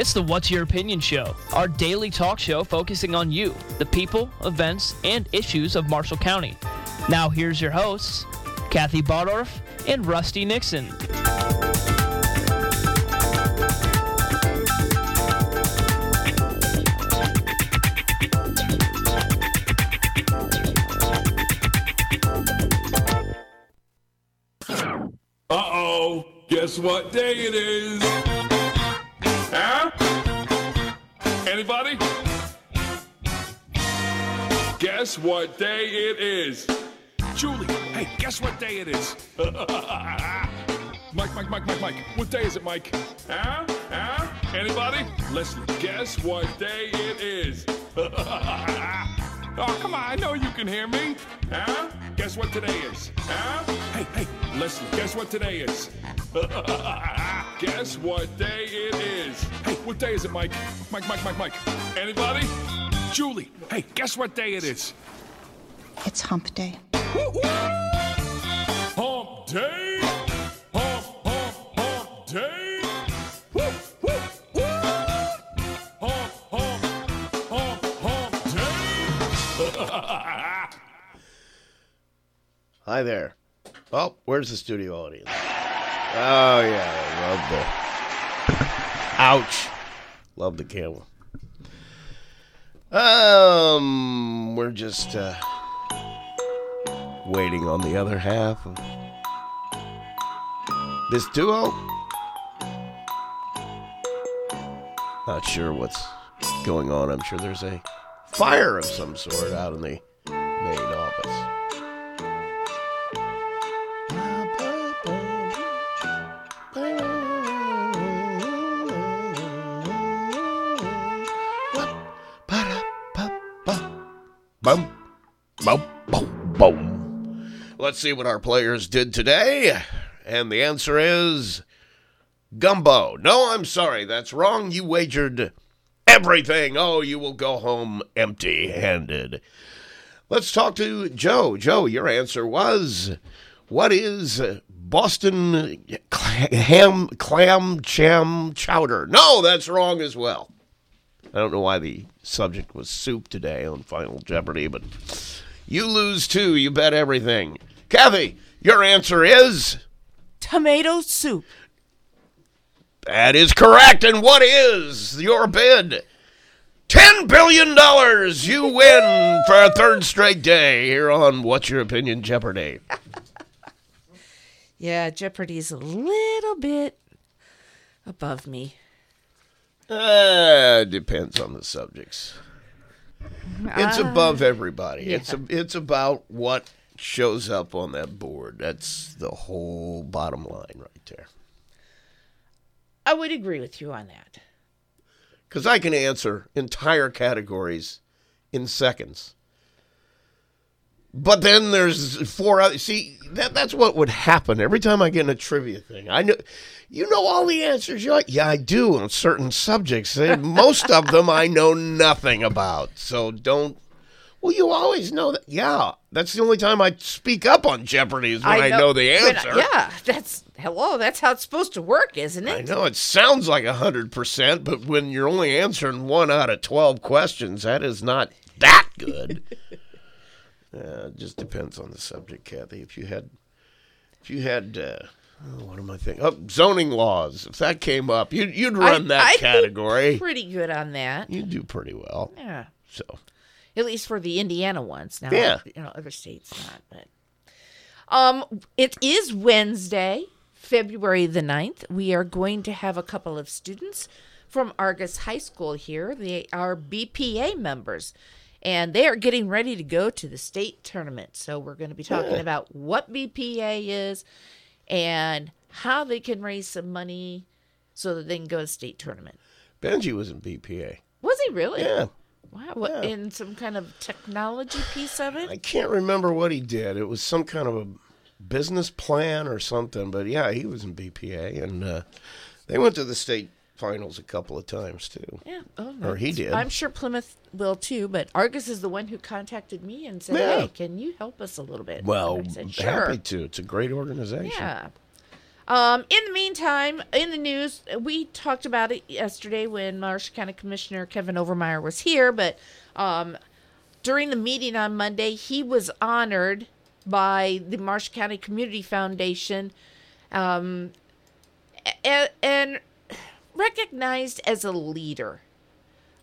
It's the What's Your Opinion Show, our daily talk show focusing on you, the people, events, and issues of Marshall County. Now, here's your hosts, Kathy Bardorf and Rusty Nixon. Uh-oh, guess what day it is? Huh? Anybody? Guess what day it is? Julie, hey, guess what day it is? Mike, Mike, Mike, Mike, Mike. What day is it, Mike? Huh? Huh? Anybody? Leslie, guess what day it is? oh, come on, I know you can hear me. Huh? Guess what today is? Huh? Hey, hey, Leslie, guess what today is? guess what day it is? Hey, what day is it, Mike? Mike, Mike, Mike, Mike. Anybody? Julie, hey, guess what day it is? It's hump day. Hump day! Hump, hump, hump day! Woo, woo, woo! Hump, hump, hump, hump day! Hi there. Oh, where's the studio audience? Oh yeah, love the. Ouch. Love the camera. Um, we're just uh, waiting on the other half of this duo. Not sure what's going on. I'm sure there's a fire of some sort out in the main office. Boom, boom, boom, boom. Let's see what our players did today. And the answer is gumbo. No, I'm sorry, that's wrong. You wagered everything. Oh, you will go home empty handed. Let's talk to Joe. Joe, your answer was what is Boston ham clam cham chowder? No, that's wrong as well. I don't know why the subject was soup today on Final Jeopardy, but you lose too. You bet everything. Kathy, your answer is Tomato soup. that is correct. And what is your bid? Ten billion dollars. You win for a third straight day here on What's Your Opinion Jeopardy. Yeah, Jeopardy's a little bit above me. Uh, depends on the subjects. It's Ah, above everybody. yeah. It's a, it's about what shows up on that board. That's the whole bottom line right there. I would agree with you on that. Because I can answer entire categories in seconds. But then there's four other. See, that that's what would happen every time I get in a trivia thing. I know, you know all the answers. You're like, yeah, I do on certain subjects. Most of them I know nothing about. So don't. Well, you always know that. Yeah, that's the only time I speak up on Jeopardy is when I know, the when I- answer. yeah, that's hello. That's how it's supposed to work, isn't it? I know it sounds like a hundred percent, but when you're only answering one out of twelve questions, that is not that good. uh, it just depends on the subject, Kathy. If you had, if you had, uh, oh, what am I thinking? Oh, zoning laws. If that came up, you'd you'd run I- that I'd category. Pretty good on that. You do pretty well. Yeah, So at least for the Indiana ones. Now, Yeah. you know, other states not. But um, it is Wednesday, February the 9th. We are going to have a couple of students from Argus High School here. They are BPA members. And they are getting ready to go to the state tournament. So we're going to be talking about what BPA is and how they can raise some money so that they can go to the state tournament. Benji was in BPA. Was he really? Yeah, Wow. What, Yeah. In some kind of technology piece of it? I can't remember what he did. It was some kind of a business plan or something. But yeah, he was in BPA, and uh, they went to the state finals a couple of times too. Yeah. Oh, Or he did. I'm sure Plymouth will too, but Argus is the one who contacted me and said, Yeah. "Hey, can you help us a little bit?" Well, said, happy to. It's a great organization. Yeah. Um, in the meantime, in the news, we talked about it yesterday when Marshall County Commissioner Kevin Overmyer was here, but um, during the meeting on Monday, he was honored by the Marshall County Community Foundation um, and, and recognized as a leader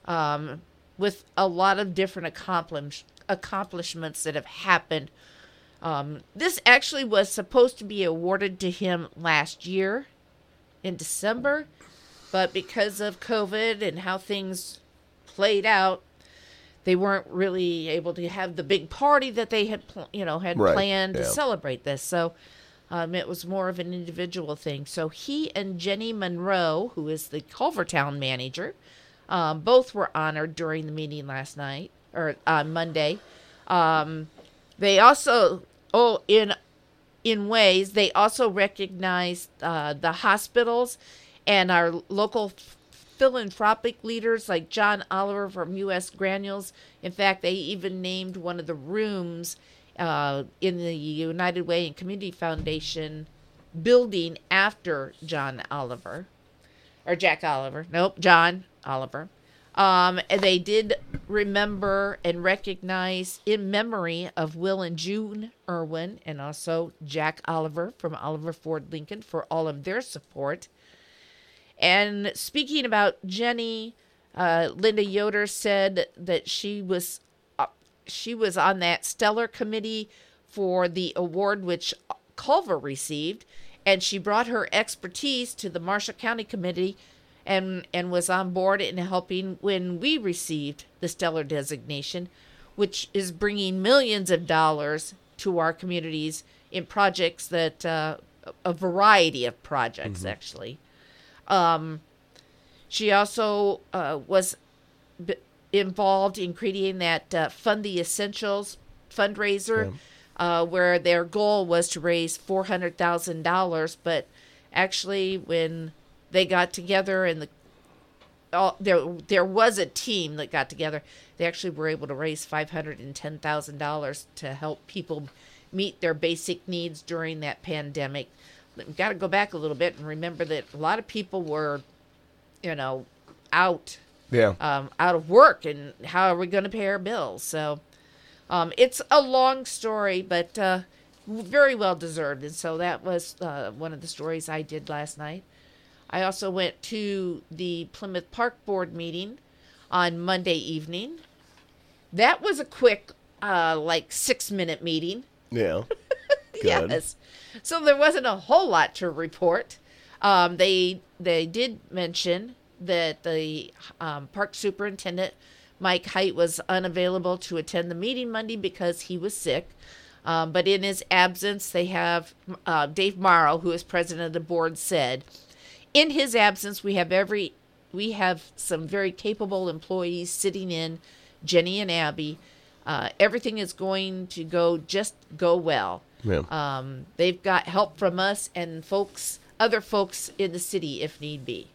um, with a lot of different accomplish- accomplishments that have happened. Um, this actually was supposed to be awarded to him last year in December, but because of COVID and how things played out, they weren't really able to have the big party that they had, pl- you know, had Right, planned to celebrate this. So um, it was more of an individual thing. So he and Jenny Monroe, who is the Culvertown manager, um, both were honored during the meeting last night or on Monday. Um, they also, oh, in in ways, they also recognized uh, the hospitals and our local philanthropic leaders like John Oliver from U.S. Granules. In fact, they even named one of the rooms uh, in the United Way and Community Foundation building after John Oliver or Jack Oliver. Nope, John Oliver. Um, and they did remember and recognize in memory of Will and June Irwin and also Jack Oliver from Oliver Ford Lincoln for all of their support. And speaking about Jenny, uh, Linda Yoder said that she was she was on that stellar committee for the award which Culver received, and she brought her expertise to the Marshall County Committee and and was on board in helping when we received the stellar designation, which is bringing millions of dollars to our communities in projects that uh, a variety of projects actually. Um, she also uh, was involved in creating that uh, Fund the Essentials fundraiser, uh, where their goal was to raise four hundred thousand dollars. But actually, when they got together and the all, there there was a team that got together, they actually were able to raise five hundred and ten thousand dollars to help people meet their basic needs during that pandemic. We've got to go back a little bit and remember that a lot of people were, you know, out Yeah. um, out of work and how are we going to pay our bills so um, it's a long story but uh, very well deserved and so that was uh, one of the stories i did last night i also went to the plymouth park board meeting on monday evening that was a quick uh, like six minute meeting Yeah. Yes. So there wasn't a whole lot to report. Um, they they did mention that the um, park superintendent Mike Height was unavailable to attend the meeting Monday because he was sick. Um, but in his absence, they have uh, Dave Morrow, who is president of the board, said, in his absence, we have every we have some very capable employees sitting in Jenny and Abby. Uh, everything is going to go just go well. Yeah. Um, they've got help from us and folks, other folks in the city if need be.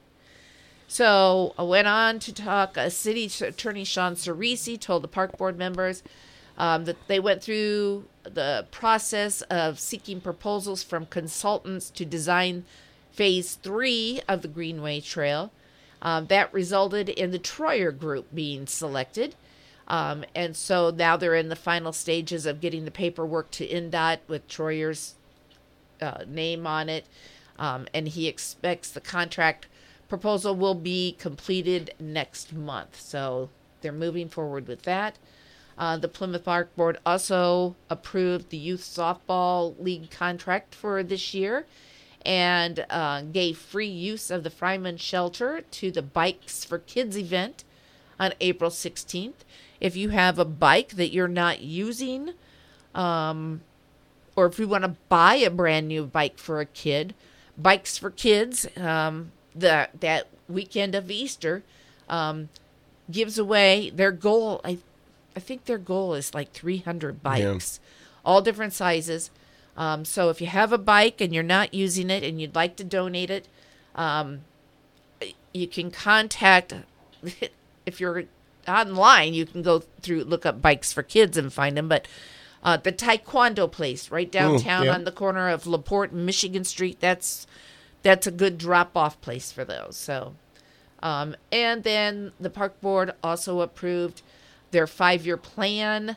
So I went on to talk. Uh, City Attorney Sean Surrisi told the park board members um, that they went through the process of seeking proposals from consultants to design phase three of the Greenway Trail. Um, that resulted in the Troyer Group being selected. Um, and so now they're in the final stages of getting the paperwork to INDOT with Troyer's uh, name on it. Um, and he expects the contract proposal will be completed next month. So they're moving forward with that. Uh, the Plymouth Park Board also approved the Youth Softball League contract for this year and uh, gave free use of the Fryman Shelter to the Bikes for Kids event on April 16th. If you have a bike that you're not using, um, or if you want to buy a brand new bike for a kid, Bikes for Kids, um, the, that weekend of Easter, um, gives away their goal. I, I think their goal is like 300 bikes, all different sizes. Um, so if you have a bike and you're not using it and you'd like to donate it, um, you can contact. If you're online, you can go through look up bikes for kids and find them. But Uh, the Taekwondo place right downtown yeah. on the corner of Laporte and Michigan Street. That's that's a good drop off place for those. So, um, and then the park board also approved their five year plan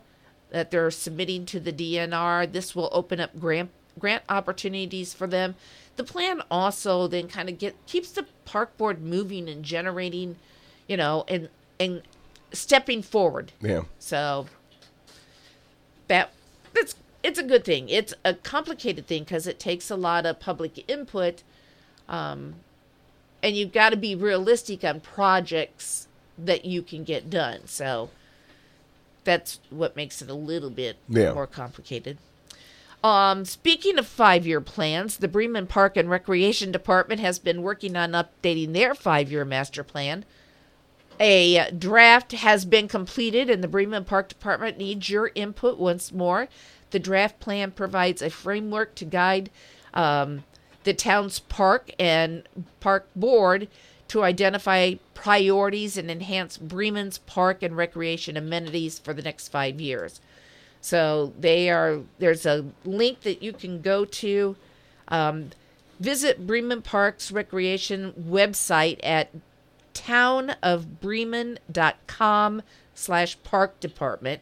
that they're submitting to the DNR. This will open up grant grant opportunities for them. The plan also then kind of get keeps the park board moving and generating, you know, and and stepping forward. Yeah. So that that's it's a good thing. It's a complicated thing because it takes a lot of public input, um, and you've got to be realistic on projects that you can get done. So that's what makes it a little bit Yeah. more complicated. Um, speaking of five-year plans, the Bremen Park and Recreation Department has been working on updating their five-year master plan. A draft has been completed, and the Bremen Park Department needs your input once more. The draft plan provides a framework to guide um, the town's park and park board to identify priorities and enhance Bremen's park and recreation amenities for the next five years. So they are. There's a link that you can go to. Um, visit Bremen Parks Recreation website at townofbremen.com slash park department.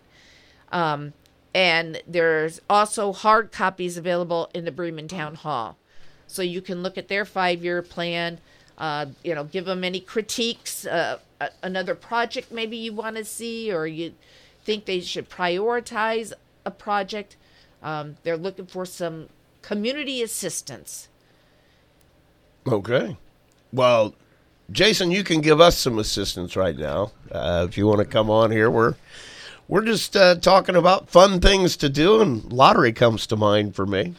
Um, and there's also hard copies available in the Bremen Town Hall. So you can look at their five year plan, uh, you know, give them any critiques, uh, another project maybe you want to see, or you think they should prioritize a project. Um, they're looking for some community assistance. Okay. Well, Jason, you can give us some assistance right now uh, if you want to come on here. We're we're just uh, talking about fun things to do, and lottery comes to mind for me.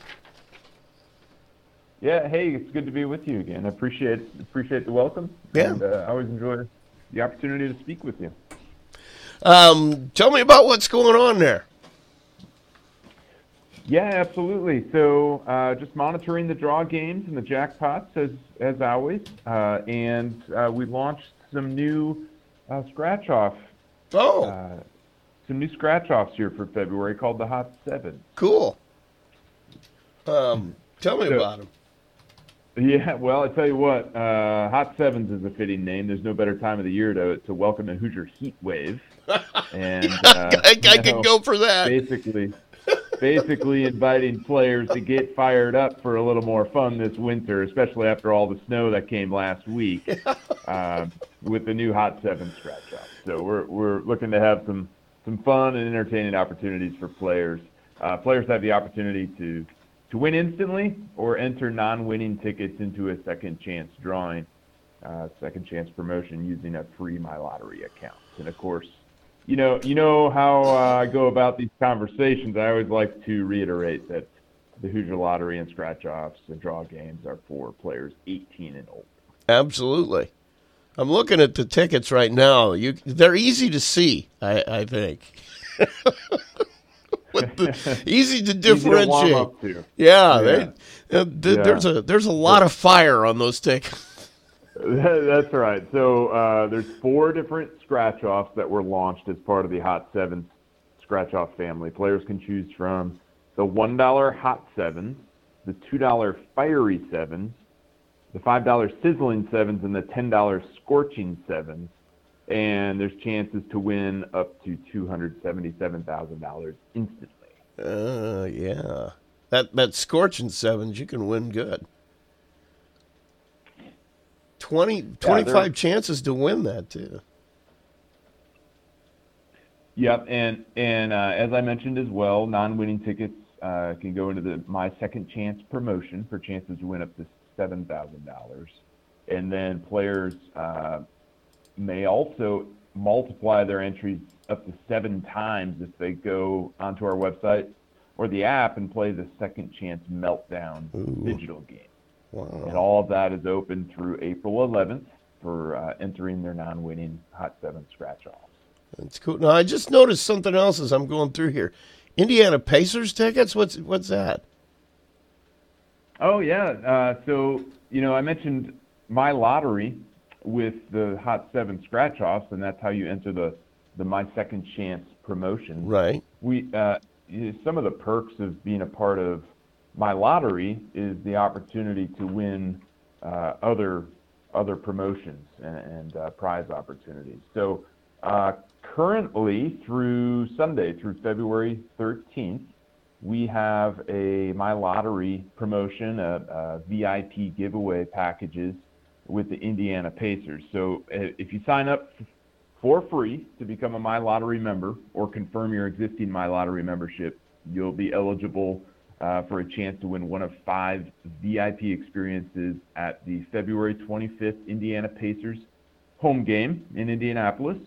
Yeah, hey, it's good to be with you again. I appreciate appreciate the welcome. Yeah. And, uh, I always enjoy the opportunity to speak with you. Um, tell me about what's going on there. Yeah, absolutely. So uh, just monitoring the draw games and the jackpots as as always, uh, and uh, we launched some new uh, scratch off, Oh, uh, some new scratch offs here for February called the Hot Seven. cool. Um, tell me So- about them. Yeah, well, I tell you what, uh, Hot Sevens is a fitting name. There's no better time of the year to to welcome a Hoosier heat wave, and uh, I, I could know, go for that. basically basically inviting players to get fired up for a little more fun this winter, especially after all the snow that came last week uh, with the new Hot Seven scratch off. So we're we're looking to have some some fun and entertaining opportunities for players. Uh, players have the opportunity to to win instantly or enter non-winning tickets into a second chance drawing, uh, second chance promotion using a free My Lottery account. And of course, you know, you know how uh, I go about these conversations. I always like to reiterate that the Hoosier Lottery and scratch offs and draw games are for players 18 and older. Absolutely. I'm looking at the tickets right now. You, they're easy to see. I, I think. With the, easy to Easy to differentiate. to. Yeah, Yeah. They, uh, th- Yeah. there's a there's a lot of fire on those tickets. That's right. So uh, there's four different scratch offs that were launched as part of the Hot Sevens scratch off family. Players can choose from the one dollar Hot Sevens, the two dollar Fiery Sevens, the five dollar Sizzling Sevens, and the ten dollar Scorching Sevens. And there's chances to win up to two hundred seventy-seven thousand dollars instantly. Uh, yeah. That that scorching sevens, you can win good. 20, 25 they're- chances to win that too. Yep, and and uh, as I mentioned as well, non-winning tickets uh, can go into the My Second Chance promotion for chances to win up to seven thousand dollars, and then players uh, may also multiply their entries up to seven times if they go onto our website or the app and play the Second Chance Meltdown digital game. Wow. And all of that is open through April 11th for uh, entering their non-winning Hot Seven scratch offs. That's cool. Now I just noticed something else as I'm going through here. Indiana Pacers tickets. What's what's that? Oh yeah. Uh, so you know, I mentioned my lottery with the Hot Seven scratch offs, and that's how you enter the the My Second Chance promotion. Right. We uh, some of the perks of being a part of my lottery is the opportunity to win uh, other other promotions and, and uh, prize opportunities. So uh, currently, through Sunday, through February 13th, we have a My Lottery promotion, a, a VIP giveaway packages with the Indiana Pacers. So uh, if you sign up for free to become a My Lottery member or confirm your existing My Lottery membership, you'll be eligible uh, for a chance to win one of five VIP experiences at the February 25th Indiana Pacers home game in Indianapolis.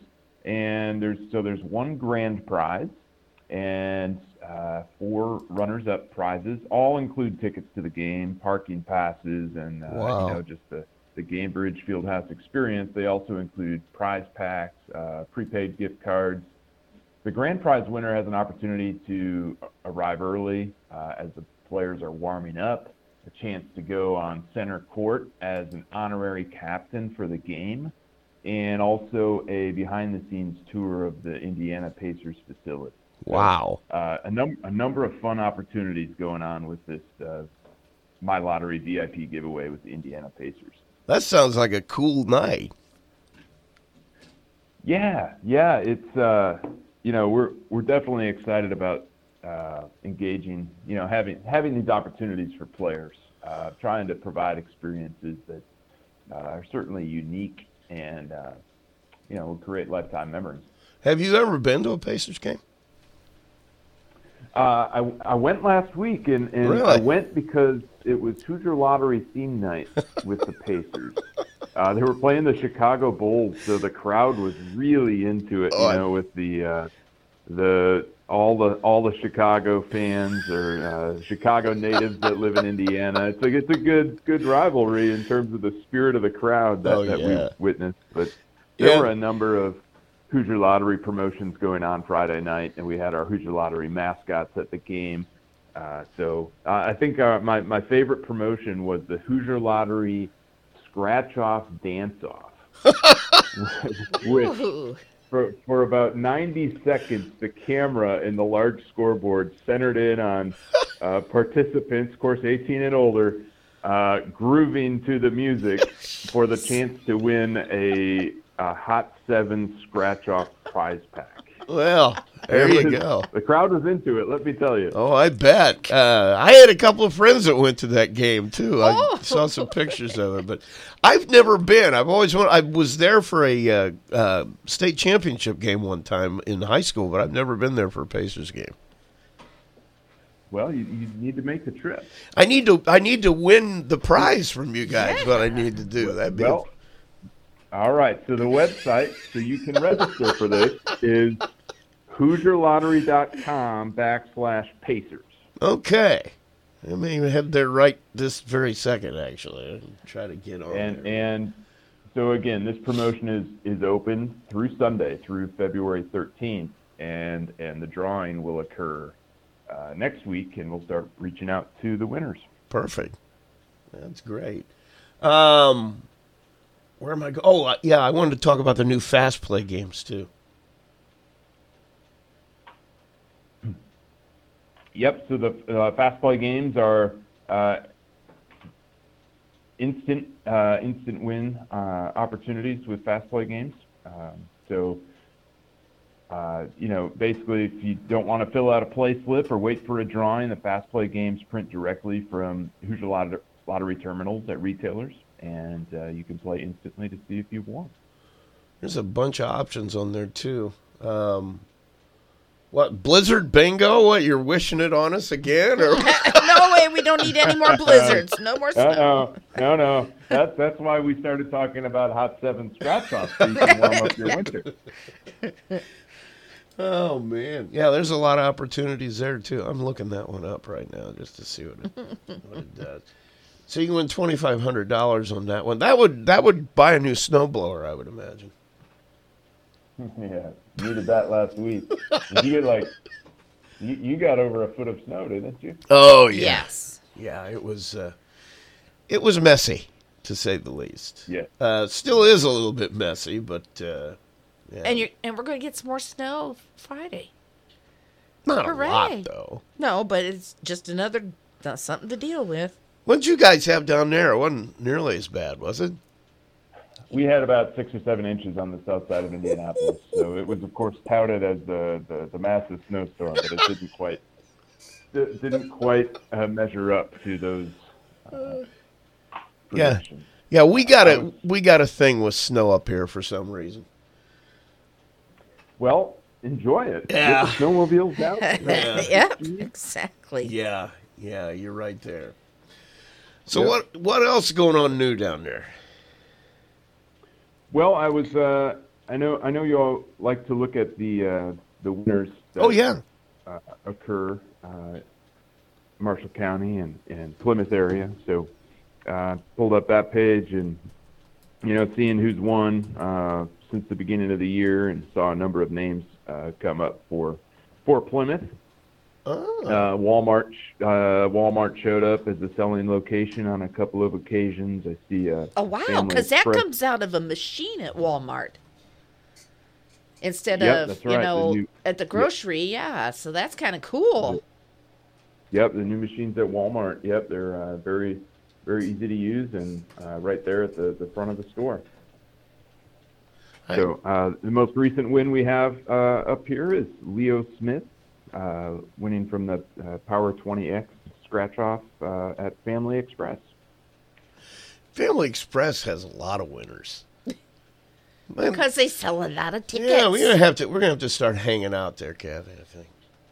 And there's so there's one grand prize and uh, four runners-up prizes. All include tickets to the game, parking passes, and uh, Wow. you know just the the Gainbridge Fieldhouse experience. They also include prize packs, uh, prepaid gift cards. The grand prize winner has an opportunity to arrive early uh, as the players are warming up, a chance to go on center court as an honorary captain for the game, and also a behind-the-scenes tour of the Indiana Pacers facility. Wow. Uh, a, num- a number of fun opportunities going on with this uh, My Lottery VIP giveaway with the Indiana Pacers. That sounds like a cool night. Yeah, yeah, it's uh, you know we're we're definitely excited about uh, engaging, you know, having having these opportunities for players, uh, trying to provide experiences that uh, are certainly unique and uh, you know will create lifetime memories. Have you ever been to a Pacers game? Uh, I, I went last week, and, and Really? I went because it was Hoosier Lottery theme night with the Pacers. Uh, they were playing the Chicago Bulls, so the crowd was really into it. Oh, you know, with the uh, the all the all the Chicago fans or uh, Chicago natives that live in Indiana. It's like it's a good good rivalry in terms of the spirit of the crowd that, Oh, that yeah. we witnessed. But there Yeah. were a number of Hoosier Lottery promotions going on Friday night, and we had our Hoosier Lottery mascots at the game. Uh, so uh, I think uh, my my favorite promotion was the Hoosier Lottery scratch off dance off, which for for about 90 seconds the camera in the large scoreboard centered in on uh, participants, of course 18 and older, uh, grooving to the music for the chance to win a, a Hot Seven scratch off prize pack. Well, there you go. The crowd was into it. Let me tell you. Oh, I bet. Uh, I had a couple of friends that went to that game too. I Oh. saw some pictures of it, but I've never been. I've always wanted. I was there for a uh, uh, state championship game one time in high school, but I've never been there for a Pacers game. Well, you, you need to make the trip. I need to. I need to win the prize from you guys. What I need to do. That'd be Well, all right. So the website, so you can register for this, is HoosierLottery.com backslash Pacers. okay. I may even head there right this very second. Actually, and try to get on And there. and so again, this promotion is is open through Sunday through February 13th, and and the drawing will occur uh, next week, and we'll start reaching out to the winners. Perfect. That's great. Um, where am I going? Oh, uh, yeah, I wanted to talk about the new fast play games too. Yep. So the uh, fast play games are uh, instant uh, instant win opportunities with fast play games. Um, so you know, basically, if you don't want to fill out a play slip or wait for a drawing, the fast play games print directly from Hoosier Lottery, lottery terminals at retailers, and you can play instantly to see if you've won. There's a bunch of options on there too. Um, what Blizzard Bingo? What you're wishing it on us again? Or no way, we don't need any more blizzards. No more snow. no, no, no. That's that's why we started talking about Hot Seven scratch offs so you can warm up your winter. oh man, yeah, there's a lot of opportunities there too. I'm looking that one up right now just to see what it, what it does. So you can win twenty five hundred dollars on that one. That would that would buy a new snowblower, I would imagine. Yeah, needed that last week. Did you get like, you, you got over a foot of snow, didn't you? Oh yeah. Yes. Yeah, it was uh, it was messy to say the least. Yeah. Uh, still is a little bit messy, but uh, yeah. And you are and we're going to get some more snow Friday. Not a lot though. No, but it's just another uh, something to deal with. What'd you guys have down there? It wasn't nearly as bad, was it? We had about six or seven inches on the south side of Indianapolis, so it was, of course, touted as the, the, the massive snowstorm, but it didn't quite di- didn't quite uh, measure up to those uh, Yeah. Yeah, we got a we got a thing with snow up here for some reason. Well, enjoy it. Yeah. Get the snowmobiles out. yep, exactly. Yeah, yeah, you're right there. So what what else going on new down there? Well, I was. Uh, I know. I know you all like to look at the uh, the winners. That, Oh yeah, uh, occur uh, Marshall County and, and Plymouth area. So uh, pulled up that page and you know seeing who's won uh, since the beginning of the year and saw a number of names uh, come up for for Plymouth. Oh, Uh, Walmart uh, Walmart showed up as a selling location on a couple of occasions. I see. Uh, Oh wow, because that Express- comes out of a machine at Walmart instead Yep, of that's you right, the know new- at the grocery. Yeah, so that's kind of cool. Yep, the new machines at Walmart. Yep, they're uh, very, very easy to use and uh, right there at the, the front of the store. So uh, the most recent win we have uh, up here is Leo Smith, winning from the uh, Power 20X scratch off uh, at Family Express. Family Express has a lot of winners. Man, Because they sell a lot of tickets. yeah, we're gonna have to we're gonna have to start hanging out there, Kathy. I think.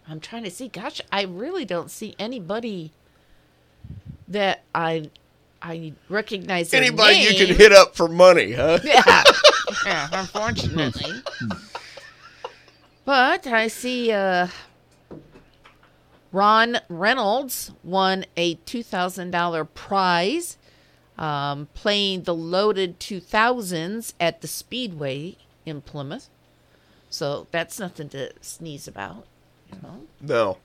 I'm trying to see. Gosh, I really don't see anybody that I I recognize. their Anybody you can hit up for money, huh? Yeah, yeah unfortunately. But I see uh, Ron Reynolds won a two thousand dollar prize um, playing the loaded two thousands at the Speedway in Plymouth. So that's nothing to sneeze about. You know? No.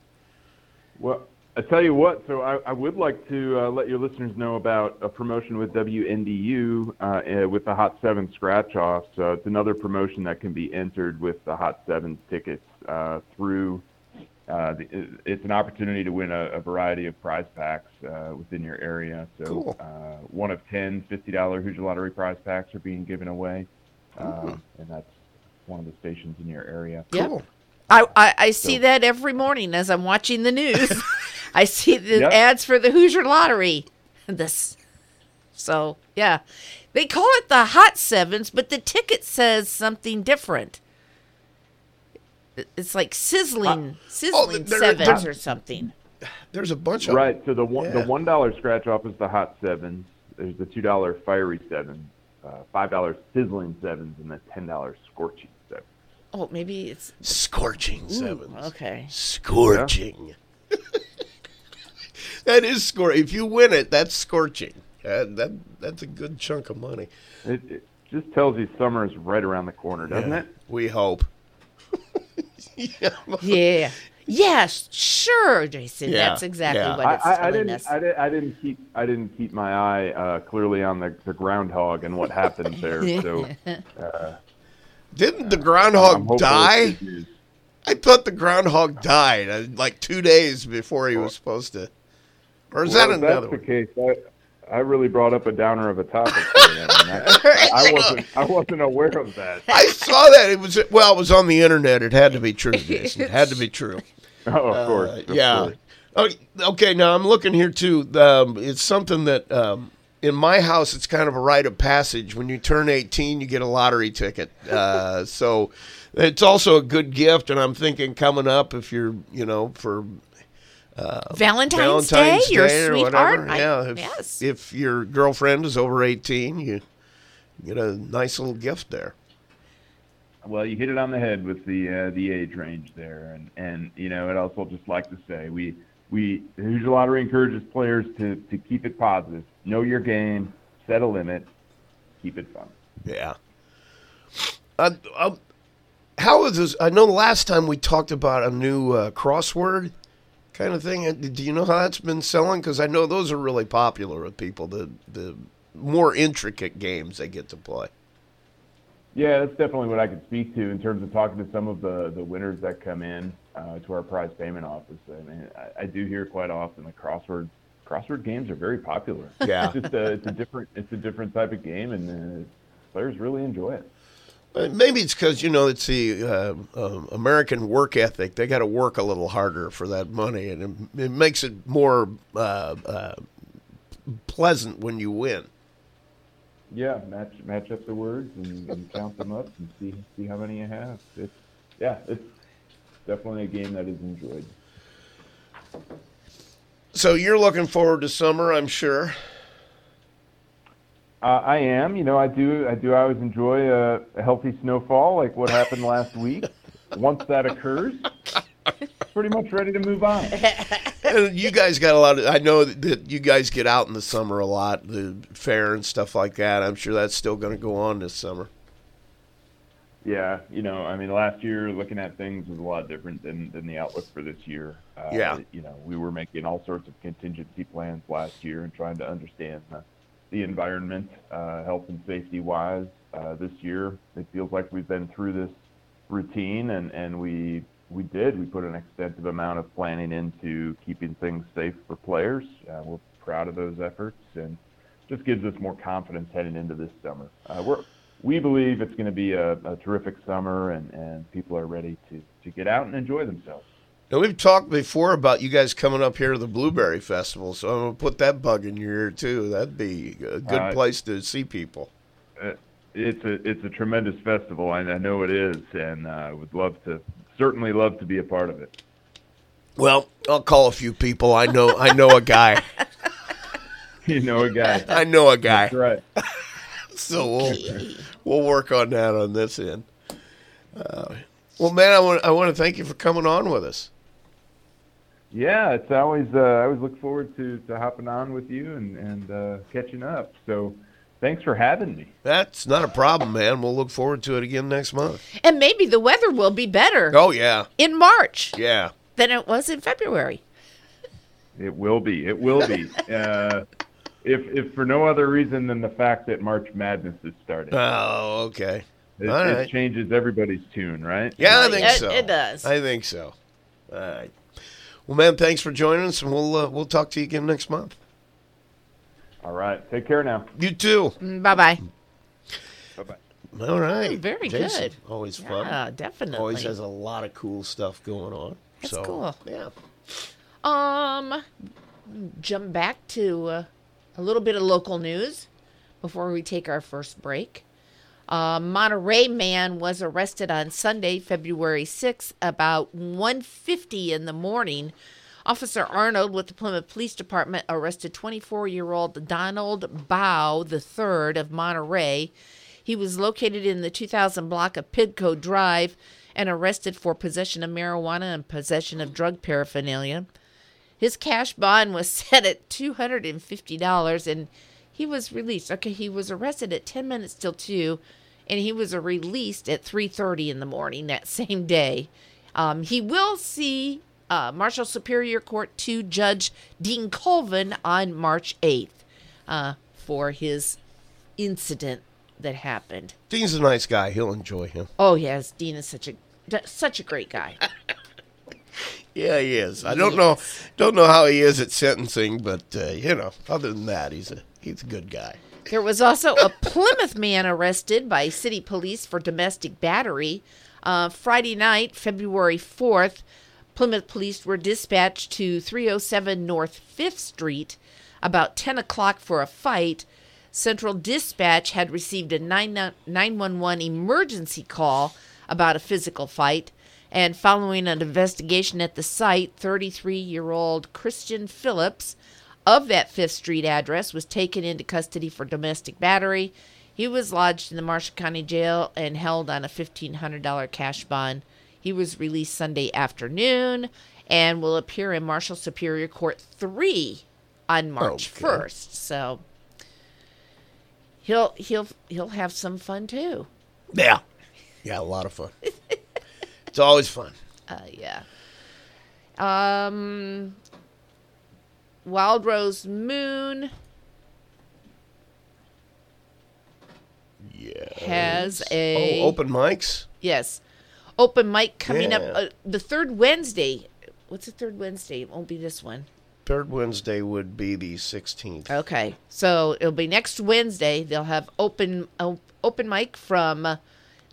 Well, I tell you what. So I, I would like to uh, let your listeners know about a promotion with WNDU uh, uh, with the Hot Seven Scratch Off. So it's another promotion that can be entered with the Hot Seven tickets uh, through. Uh, it's an opportunity to win a, a variety of prize packs uh, within your area. So Cool. uh, one of 10 $50 Hoosier Lottery prize packs are being given away, uh, and that's one of the stations in your area. Yep. Cool. I, I, I see So- that every morning as I'm watching the news. I see the Yep. ads for the Hoosier Lottery. This, so yeah, they call it the Hot Sevens, but the ticket says something different. It- It's like sizzling, sizzling there- sevens there- or something. There's a bunch of Right. So the one Yeah. the one dollar scratch off is the hot sevens. There's the two dollar fiery sevens, uh, five dollar sizzling sevens, and the ten dollar scorching sevens. Oh, maybe it's scorching ooh, sevens. okay. Scorching. that is score. If you win it, that's scorching. Uh, that that's a good chunk of money. It, it just tells you summer is right around the corner, doesn't Yeah, it? We hope. yeah. Yeah. Yes, sure, Jason. Yeah, That's exactly yeah. what I, it's I, I telling didn't. us. I, did, I didn't keep. I didn't keep my eye uh, clearly on the, the groundhog and what happened there. So Didn't the groundhog hopeful die? I thought the groundhog died uh, like two days before he was supposed to. Or is Well, that if another that's the one? case, I, really brought up a downer of a topic. I, I, wasn't. I wasn't aware of that. I saw that it was well, it was on the internet. It had to be true, Jason. It had to be true. Oh, of course. Uh, of yeah. course. Oh, okay. Now I'm looking here too. Um, it's something that um, in my house it's kind of a rite of passage. When you turn 18, you get a lottery ticket. Uh, so it's also a good gift. And I'm thinking coming up, if you're, you know, for Valentine's, Valentine's Day, your Day or sweetheart. whatever. I- yeah. If, yes. if your girlfriend is over 18, you get a nice little gift there. Well, you hit it on the head with the uh, the age range there, and and you know, I'd also just like to say we we the Hoosier Lottery encourages players to to keep it positive, know your game, set a limit, keep it fun. Yeah. Uh, uh, how is this? I know the last time we talked about a new uh, crossword kind of thing. Do you know how that's been selling? Because I know those are really popular with people. The the more intricate games they get to play. Yeah, that's definitely what I could speak to in terms of talking to some of the, the winners that come in. uh, to our prize payment office. I mean, I, I do hear quite often the crossword crossword games are very popular. Yeah. it's just a, it's a different it's a different type of game, and uh, players really enjoy it. Maybe it's because you know it's the uh, um, American work ethic. They got to work a little harder for that money, and it, it makes it more uh, uh, pleasant when you win. Yeah, match match up the words and, and count them up and see see how many you have. It's yeah, it's definitely a game that is enjoyed. So you're looking forward to summer, I'm sure. Uh, I am. You know, I do. I do always enjoy a, a healthy snowfall, like what happened last week. Once that occurs, pretty much ready to move on. You guys got a lot of. I know that you guys get out in the summer a lot, the fair and stuff like that. I'm sure that's still going to go on this summer. Yeah, you know, I mean, last year looking at things was a lot different than than the outlook for this year. Uh, Yeah. You know, we were making all sorts of contingency plans last year and trying to understand the, the environment, uh, health and safety wise. Uh, this year, it feels like we've been through this routine, and and we we did. We put an extensive amount of planning into keeping things safe for players. Uh, we're proud of those efforts, and just gives us more confidence heading into this summer. Uh, we're we believe it's going to be a, a terrific summer, and, and people are ready to, to get out and enjoy themselves. Now we've talked before about you guys coming up here to the Blueberry Festival, so I'm gonna put that bug in your ear too. That'd be a good Uh, place to see people. Uh, It's a it's a tremendous festival, and I know it is, and I uh, would love to certainly love to be a part of it. Well, I'll call a few people. I know. I know a guy. You know, a guy. I know a guy. That's right. So we'll we'll work on that on this end. Uh, well, man, I want I want to thank you for coming on with us. Yeah, it's always uh, I always look forward to, to hopping on with you and and uh, catching up. So, thanks for having me. That's not a problem, man. We'll look forward to it again next month. And maybe the weather will be better Oh yeah, in March yeah. than it was in February. It will be. It will be. uh, if if for no other reason than the fact that March Madness is starting, Oh, okay. it, all it changes everybody's tune, right? Yeah, I think It- so. it does. I think so. All right. Well, man, thanks for joining us, and we'll uh, we'll talk to you again next month. All right. Take care now. You too. Bye bye. Bye bye. All right. very Jason, good. Always fun. Yeah, definitely. Always has a lot of cool stuff going on. That's so, cool. Yeah. Um, jump back to uh, a little bit of local news before we take our first break. A Monterey man was arrested on Sunday, February 6th, about 1:50 in the morning. Officer Arnold with the Plymouth Police Department arrested 24-year-old Donald Bow III of Monterey. He was located in the 2000 block of Pidco Drive and arrested for possession of marijuana and possession of drug paraphernalia. His cash bond was set at $250 and he was released. Okay, he was arrested at 10 minutes till 2 and he was released at 3:30 in the morning that same day. Um, he will see uh, Marshall Superior Court 2 Judge Dean Colvin on March 8th uh, for his incident that happened. Dean's a nice guy. He'll enjoy him. Oh yes, Dean is such a such a great guy. Yeah, he is. I don't know, don't know how he is at sentencing, but uh, you know, other than that, he's a he's a good guy. There was also a Plymouth man arrested by city police for domestic battery. Uh, Friday night, February 4th, Plymouth police were dispatched to 307 North 5th Street about 10 o'clock for a fight. Central Dispatch had received a 9 911 emergency call about a physical fight. And following an investigation at the site, 33 year old Christian Phillips of that Fifth Street address was taken into custody for domestic battery. He was lodged in the Marshall County Jail and held on a $1,500 cash bond. He was released Sunday afternoon and will appear in Marshall Superior Court 3 on March Okay. 1st. So he'll he'll he'll have some fun too. Yeah, yeah, a lot of fun. it's always fun. Uh, yeah. Um, Wild Rose Moon Yeah. has a Oh, open mics. yes, open mic coming up uh, the third Wednesday. What's the third Wednesday? It won't be this one. Third Wednesday would be the 16th. Okay, so it'll be next Wednesday. They'll have open uh, open mic from uh,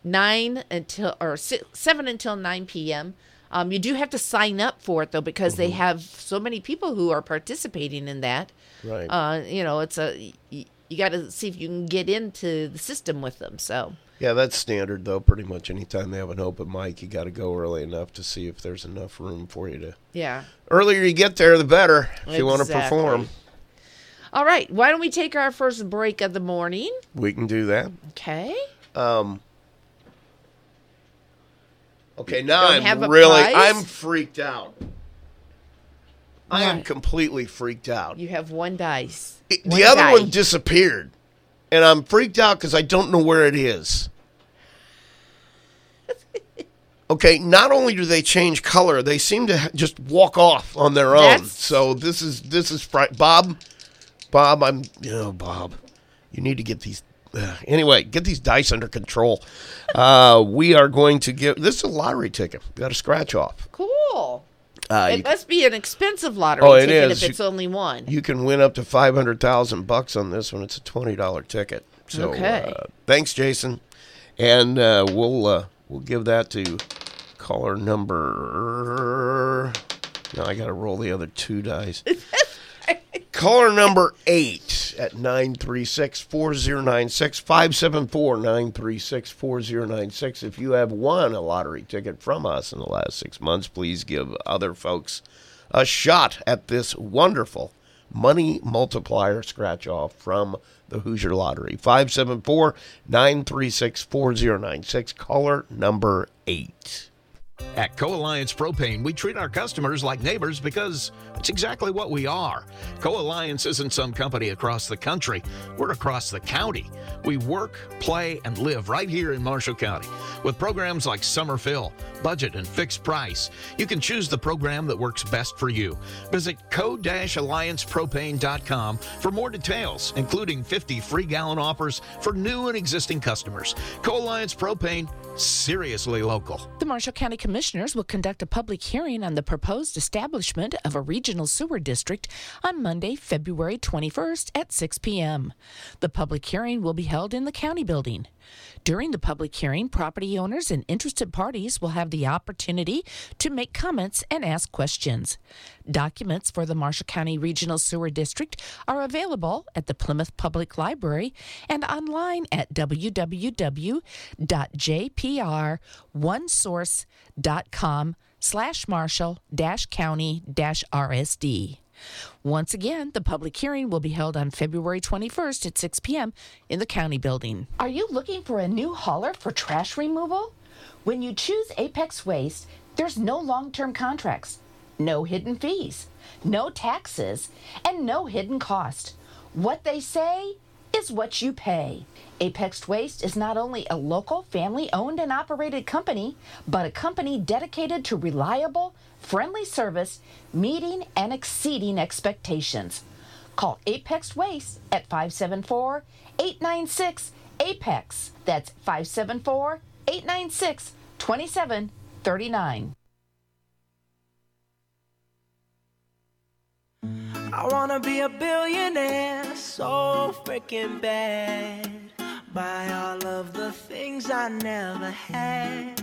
nine until or si seven until nine p.m. Um, you do have to sign up for it though because they have so many people who are participating in that. Right. Uh, you know, it's a you got to see if you can get into the system with them. So Yeah, that's standard though. Pretty much anytime they have an open mic, you got to go early enough to see if there's enough room for you to. yeah. Earlier you get there, the better. If you want to perform, All right, why don't we take our first break of the morning? we can do that. Okay. Um. Okay, now Don't have a I'm really prize? I'm freaked out. I am completely freaked out. You have one dice. It- One the other die. one disappeared, and I'm freaked out because I don't know where it is. Okay, not only do they change color, they seem to ha- just walk off on their own. That's- So this is this is Bob. Bob, I'm you know Bob. You need to get these. Uh, anyway, get these dice under control. Uh, we are going to give this is a lottery ticket. Got a scratch off. Cool. Uh, It you, must be an expensive lottery Oh, ticket is. if it's only one. you can win up to five hundred thousand bucks on this one. It's a twenty dollar ticket. So Okay. uh, thanks, Jason, and uh, we'll uh, we'll give that to caller number. Now I got to roll the other two dice. Caller number eight at 936 4096 574 936 4096. If you have won a lottery ticket from us in the last six months, please give other folks a shot at this wonderful money multiplier scratch off from the Hoosier Lottery. 574 936 4096. Caller number eight. At Co Alliance Propane, we treat our customers like neighbors because it's exactly what we are. Co Alliance isn't some company across the country, we're across the county. We work, play, and live right here in Marshall County. With programs like Summer Fill, Budget, and Fixed Price, you can choose the program that works best for you. Visit co-alliancepropane.com for more details, including 50 free gallon offers for new and existing customers. Co Alliance Propane, seriously local. The Marshall County Commissioners will conduct a public hearing on the proposed establishment of a regional sewer district on Monday, February 21st at 6 p.m. The public hearing will be held in the county building. During the public hearing, property owners and interested parties will have the opportunity to make comments and ask questions. Documents for the Marshall County Regional Sewer District are available at the Plymouth Public Library and online at www.jpr1source.com slash marshall dash county dash rsd. Once again, the public hearing will be held on February 21st at 6 p.m. in the county building. Are you looking for a new hauler for trash removal? When you choose Apex Waste, there's no long term contracts, no hidden fees, no taxes, and no hidden cost. What they say is what you pay. Apex Waste is not only a local, family owned and operated company, but a company dedicated to reliable, friendly service, meeting and exceeding expectations. Call Apex Waste at 574 896 APEX. That's 574 896 2739. I wanna be a billionaire so freaking bad. Buy all of the things I never had.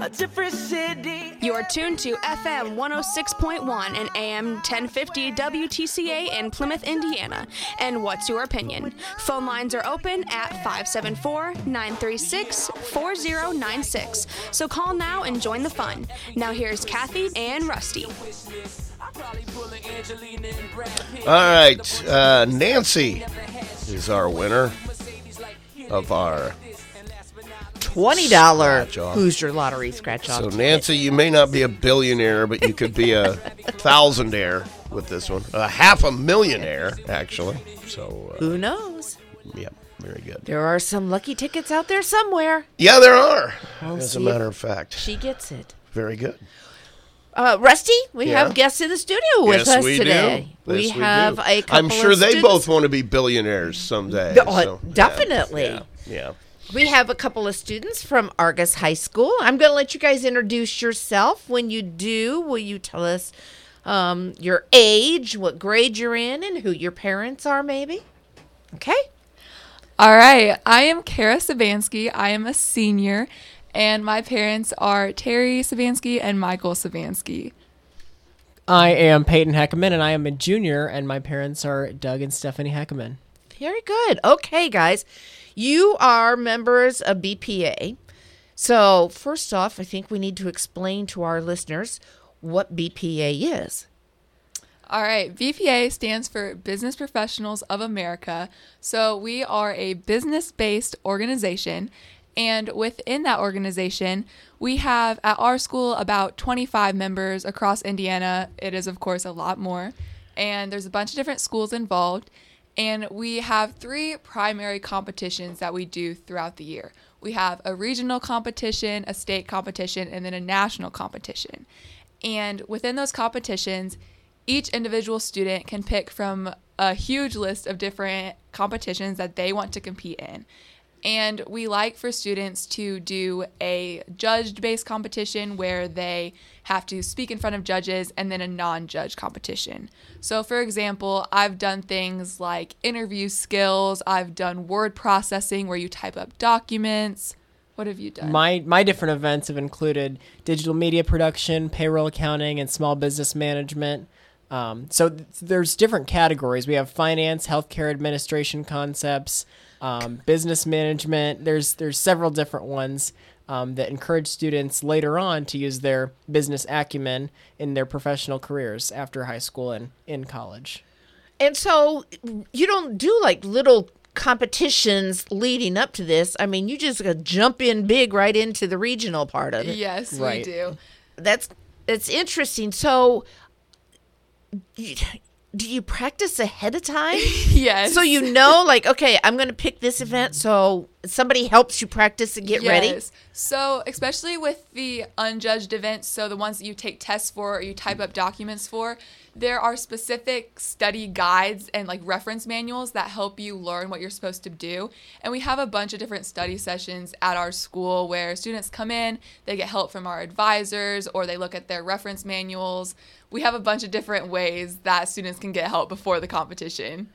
a different city. You are tuned to FM 106.1 and AM 1050 WTCA in Plymouth, Indiana. And what's your opinion? Phone lines are open at 574 936 4096. So call now and join the fun. Now here's Kathy and Rusty. All right, uh, Nancy is our winner of our. Twenty dollar Scratch off. Hoosier lottery scratch off. So Nancy, you may not be a billionaire, but you could be a thousandaire with this one. A half a millionaire, actually. So, uh, Who knows? yeah, very good. There are some lucky tickets out there somewhere. Yeah, there are. We'll As a matter of fact, She gets it. very good. Uh, Rusty, we Yeah. have guests in the studio with yes, us we today. do. we Yes, have do. a couple I'm sure they students- both want to be billionaires someday. Oh, so, definitely. Yeah. yeah. We have a couple of students from Argos High School. I'm going to let you guys introduce yourself. When you do, will you tell us um, your age, what grade you're in, and who your parents are, maybe? Okay. All right. I am Kara Sabansky. I am a senior, and my parents are Terry Sabansky and Michael Sabansky. I am Peyton Heckerman, and I am a junior, and my parents are Doug and Stephanie Heckerman. Very good. Okay, guys. You are members of BPA. So, first off, I think we need to explain to our listeners what BPA is. All right. BPA stands for Business Professionals of America. So we are a business based organization. And within that organization, we have at our school about 25 members across Indiana. It is, of course, a lot more. And there's a bunch of different schools involved. And we have three primary competitions that we do throughout the year. We have a regional competition, a state competition, and then a national competition. And within those competitions, each individual student can pick from a huge list of different competitions that they want to compete in. And we like for students to do a judged based competition where they have to speak in front of judges and then a non judge competition. So, for example, I've done things like interview skills, I've done word processing where you type up documents. What have you done? My my different events have included digital media production, payroll accounting, and small business management. Um, so th- there's different categories. We have finance, healthcare administration concepts, um, business management. There's there's several different ones um, that encourage students later on to use their business acumen in their professional careers after high school and in college. And so you don't do like little competitions leading up to this. I mean, you just jump in big right into the regional part of it. Yes, Right. we do. That's it's interesting. So you- do you practice ahead of time? Yes. So you know like okay, I'm going to pick this event so somebody helps you practice and get ready. So, especially with the unjudged events, so the ones that you take tests for or you type up documents for, there are specific study guides and like reference manuals that help you learn what you're supposed to do. And we have a bunch of different study sessions at our school where students come in, they get help from our advisors, or they look at their reference manuals. We have a bunch of different ways that students can get help before the competition.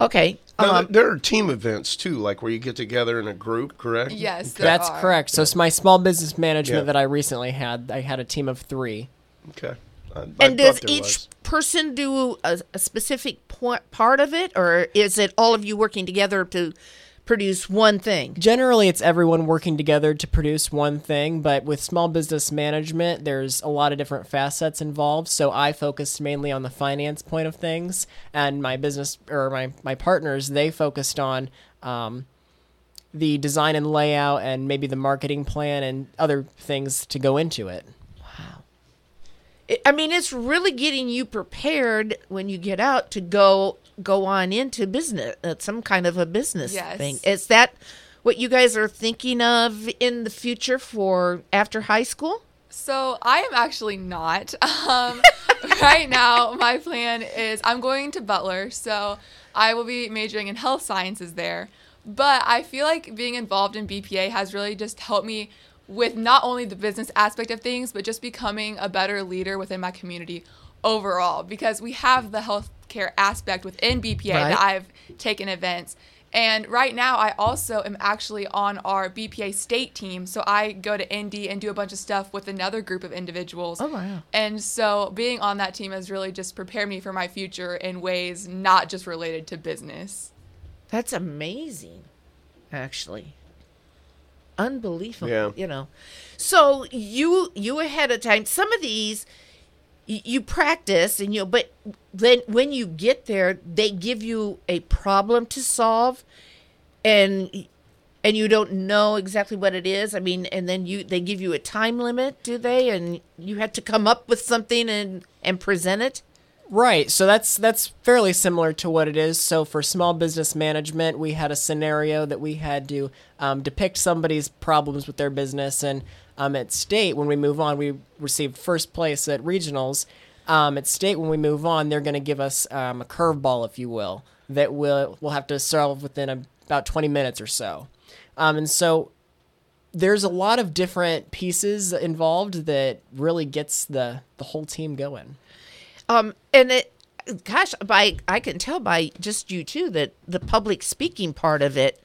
Okay. Now, Um, there are team events too, like where you get together in a group, correct? Yes, there That's are. correct. So it's my small business management Yeah. that I recently had. I had a team of three. Okay. I- I and thought does each was. person do a, a specific point, part of it, or is it all of you working together to produce one thing? Generally, it's everyone working together to produce one thing, but with small business management, there's a lot of different facets involved. So I focused mainly on the finance point of things, and my business or my, my partners, they focused on um, the design and layout and maybe the marketing plan and other things to go into it. I- mean, it's really getting you prepared when you get out to go go on into business, uh, some kind of a business Yes. thing. Is that what you guys are thinking of in the future for after high school? So I am actually not. Um, right now, my plan is I'm going to Butler, so I will be majoring in health sciences there. But I feel like being involved in BPA has really just helped me with not only the business aspect of things, but just becoming a better leader within my community overall. Because we have the healthcare aspect within BPA Right. that I've taken events. And right now, I also am actually on our BPA state team. So I go to Indy and do a bunch of stuff with another group of individuals. Oh, wow. And so being on that team has really just prepared me for my future in ways not just related to business. That's amazing, actually. Unbelievable. Yeah. You know. So you you ahead of time. Some of these you practice and you but then when you get there they give you a problem to solve and and you don't know exactly what it is. I mean, and then you they give you a time limit, do they? And you had to come up with something and and present it. Right. So that's that's fairly similar to what it is. So for small business management, we had a scenario that we had to um, depict somebody's problems with their business, and um, at state when we move on, we received first place at regionals. Um, at state when we move on, they're going to give us um, a curveball, if you will, that we'll we'll have to solve within a, about twenty minutes or so. Um, and so there's a lot of different pieces involved that really gets the the whole team going. Um, and it, gosh, by I can tell by just you too that the public speaking part of it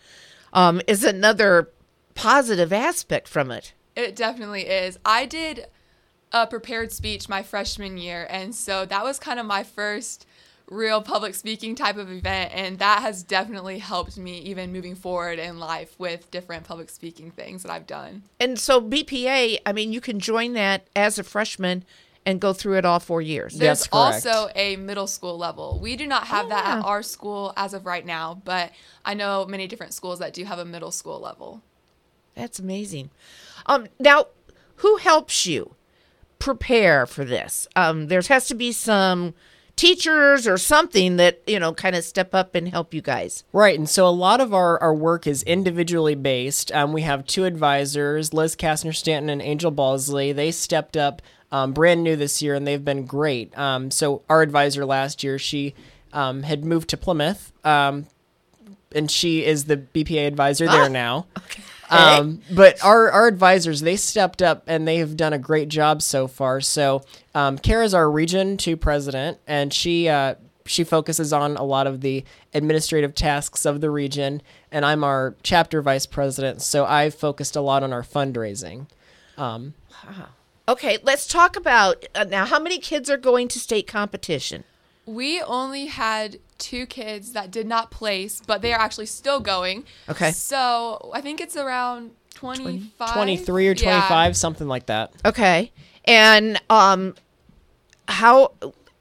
um, is another positive aspect from it. It definitely is. I did a prepared speech my freshman year, and so that was kind of my first real public speaking type of event, and that has definitely helped me even moving forward in life with different public speaking things that I've done. And so BPA, I mean, you can join that as a freshman and go through it all four years. There's also a middle school level. We do not have that at our school as of right now, but I know many different schools that do have a middle school level. That's amazing. Um, now, who helps you prepare for this? Um, there has to be some teachers or something that you know kind of step up and help you guys right and so a lot of our, our work is individually based um, we have two advisors liz kastner stanton and angel balsley they stepped up um, brand new this year and they've been great um, so our advisor last year she um, had moved to plymouth um, and she is the bpa advisor there Ah, now um, but our, our advisors, they stepped up and they have done a great job so far. So, um, Kara's our region two president, and she uh, she focuses on a lot of the administrative tasks of the region, and I'm our chapter vice president. So I focused a lot on our fundraising. Um, okay let's talk about uh, now how many kids are going to state competition We only had two kids that did not place, but they are actually still going. Okay. So I think it's around 25. 23 or Yeah. 25, something like that. okay and um how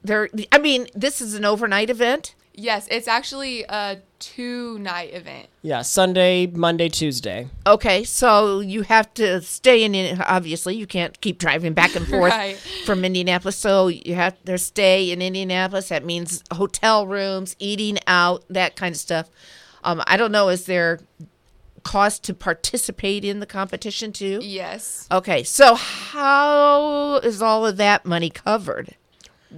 there i mean this is an overnight event Yes, it's actually a two night event. Yeah, Sunday, Monday, Tuesday. Okay, so you have to stay in. Obviously, you can't keep driving back and forth Right. from Indianapolis. So you have to stay in Indianapolis. That means hotel rooms, eating out, that kind of stuff. Um, I don't know. Is there cost to participate in the competition too? Yes. Okay, so how is all of that money covered?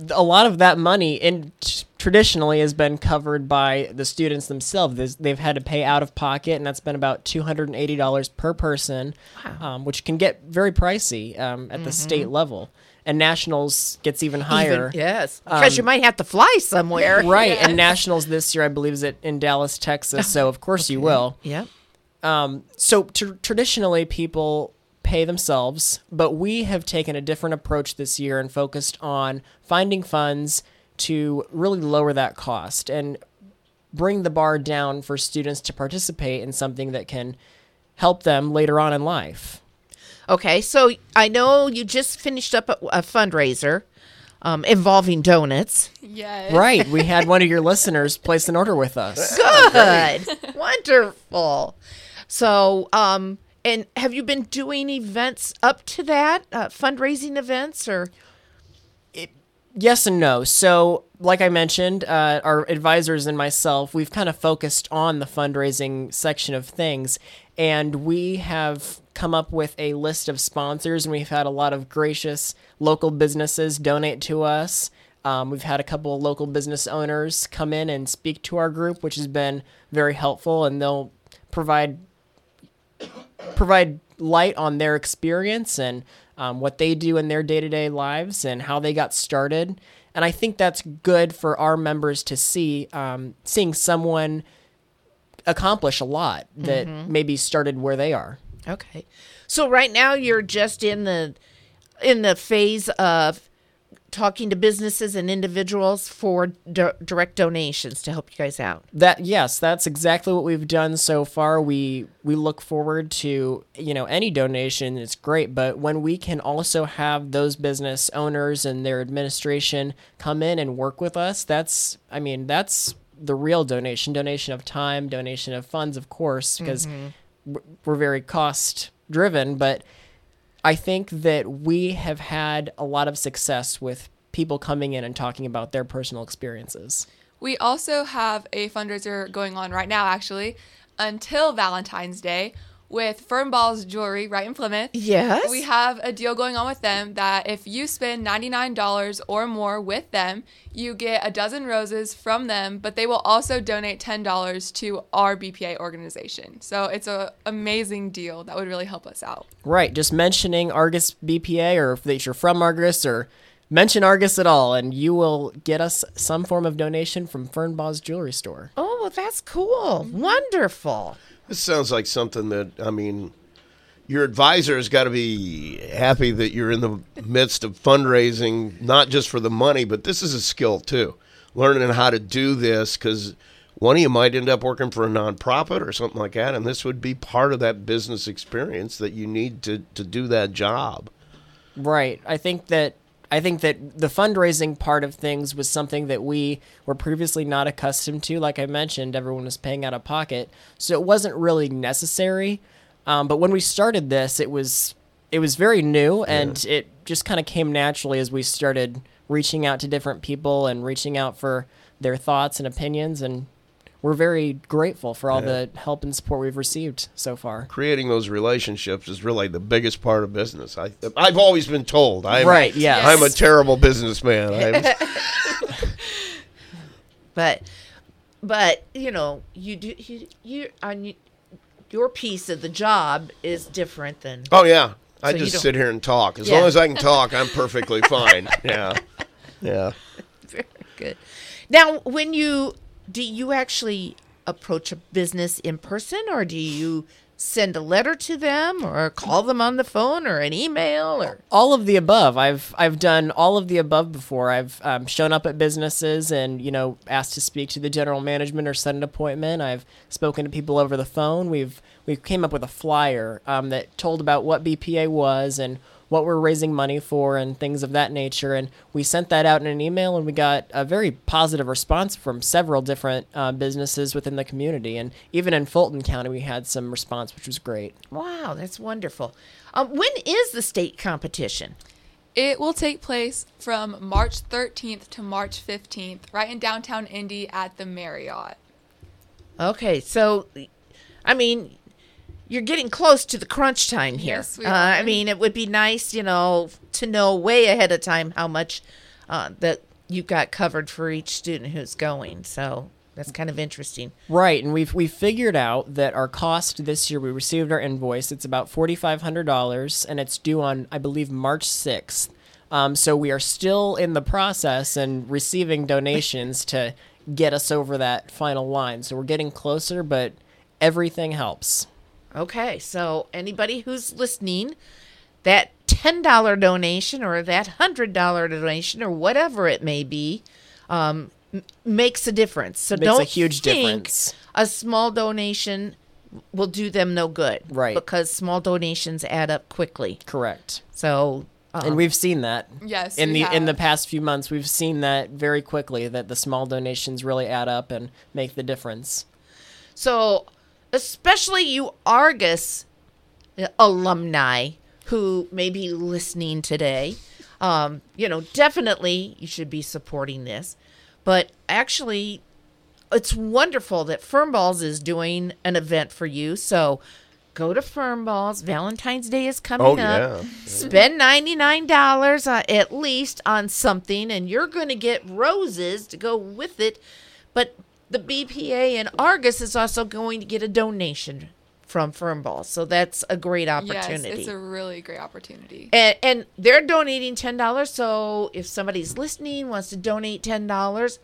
a lot of that money in t- traditionally has been covered by the students themselves. They've had to pay out of pocket, and that's been about two hundred and eighty dollars per person, um, which can get very pricey um, at the state level. And nationals gets even higher. Even- yes, because you Um, might have to fly somewhere. right? And nationals this year, I believe, is at, in Dallas, Texas. So of course you will. Yep. Um, so tr- traditionally, people pay themselves, but we have taken a different approach this year and focused on finding funds to really lower that cost and bring the bar down for students to participate in something that can help them later on in life. Okay, so I know you just finished up a, a fundraiser um, involving donuts. Yes. Right. We had one of your listeners place an order with us. Good, wonderful. So, um, and have you been doing events up to that, uh, fundraising events, or Yes and no. So, like I mentioned, uh, our advisors and myself, we've kind of focused on the fundraising section of things, and we have come up with a list of sponsors, and we've had a lot of gracious local businesses donate to us. Um, we've had a couple of local business owners come in and speak to our group, which has been very helpful, and they'll provide provide light on their experience and um, what they do in their day to day lives and how they got started. And I think that's good for our members to see, um, seeing someone accomplish a lot that Mhm. maybe started where they are. okay? So right now you're just in the in the phase of talking to businesses and individuals for di- direct donations to help you guys out. That yes, that's exactly what we've done so far. We we look forward to you know any donation. It's great, but when we can also have those business owners and their administration come in and work with us, that's I mean that's the real donation. Donation of time, donation of funds, of course, because Mhm. w- we're very cost driven. But I think that we have had a lot of success with people coming in and talking about their personal experiences. We also have a fundraiser going on right now, actually, until Valentine's Day with Fernbaugh's Jewelry right in Plymouth. Yes. We have a deal going on with them that if you spend $99 or more with them, you get a dozen roses from them, but they will also donate $10 to our BPA organization. So it's an amazing deal that would really help us out. Right, just mentioning Argos BPA or if that you're from Argos or mention Argos at all and you will get us some form of donation from Fernbaugh's Jewelry Store. Oh, that's cool. Wonderful. This sounds like something that I mean, your advisor has got to be happy that you're in the midst of fundraising, not just for the money, but this is a skill too. Learning how to do this because one of you might end up working for a nonprofit or something like that, and this would be part of that business experience that you need to to do that job. Right. I think that I think that the fundraising part of things was something that we were previously not accustomed to. Like I mentioned, everyone was paying out of pocket, so it wasn't really necessary. Um, but when we started this, it was it was very new, and it just kind of came naturally as we started reaching out to different people and reaching out for their thoughts and opinions. And we're very grateful for all Yeah. the help and support we've received so far. Creating those relationships is really the biggest part of business. I I've always been told. I'm, Right, yes. I'm a terrible businessman. But, but you know, you do you you on your piece of the job is different than. Oh yeah, I So you just sit here and talk. As Yeah. long as I can talk, I'm perfectly fine. Yeah, yeah. Very good. Now, when you do you actually approach a business in person, or do you send a letter to them, or call them on the phone, or an email, or all of the above. I've I've done all of the above before. I've um, shown up at businesses and you know asked to speak to the general management or set an appointment. I've spoken to people over the phone. We've we came up with a flyer um, that told about what BPA was and what we're raising money for and things of that nature. And we sent that out in an email, and we got a very positive response from several different uh, businesses within the community. And even in Fulton County, we had some response, which was great. wow, that's wonderful. Um, when is the state competition? It will take place from March 13th to March 15th, right in downtown Indy at the Marriott. Okay, so, I mean, you're getting close to the crunch time here. Yes, we uh, are. I mean, it would be nice, you know, to know way ahead of time how much uh, that you've got covered for each student who's going. So that's kind of interesting. Right, and we've we figured out that our cost this year. We received our invoice. It's about forty five hundred dollars, and it's due on I believe March sixth. Um, so we are still in the process and receiving donations to get us over that final line. So we're getting closer, but everything helps. Okay, so anybody who's listening, that ten dollar donation or that hundred dollar donation or whatever it may be, um, m- makes a difference. So Makes a don't huge think difference. A small donation will do them no good, Right. Because small donations add up quickly. Correct. So, um, and we've seen that. Yes, In we the in the past few months, we've seen that very quickly that the small donations really add up and make the difference. So, especially you Argos uh, alumni who may be listening today, um, you know, definitely you should be supporting this. But actually, it's wonderful that Fernbaugh's is doing an event for you. So, go to Fernbaugh's. Valentine's Day is coming Oh, up. yeah. Yeah. Spend $99 uh, at least on something, and you're going to get roses to go with it. But the BPA in Argos is also going to get a donation from Fernbaugh's. So that's a great opportunity. Yes, it's a really great opportunity. And, and they're donating ten dollars. So if somebody's listening wants to donate ten dollars,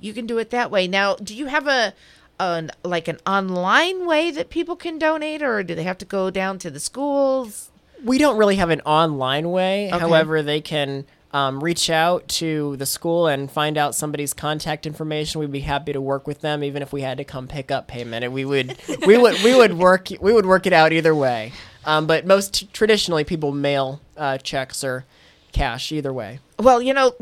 you can do it that way. Now, do you have a, an like an online way that people can donate, or do they have to go down to the schools? We don't really have an online way. Okay. However, they can um, reach out to the school and find out somebody's contact information. We'd be happy to work with them, even if we had to come pick up payment. And we would, we would, we would work, we would work it out either way. Um, but most traditionally, people mail uh, checks or cash either way. Well, you know,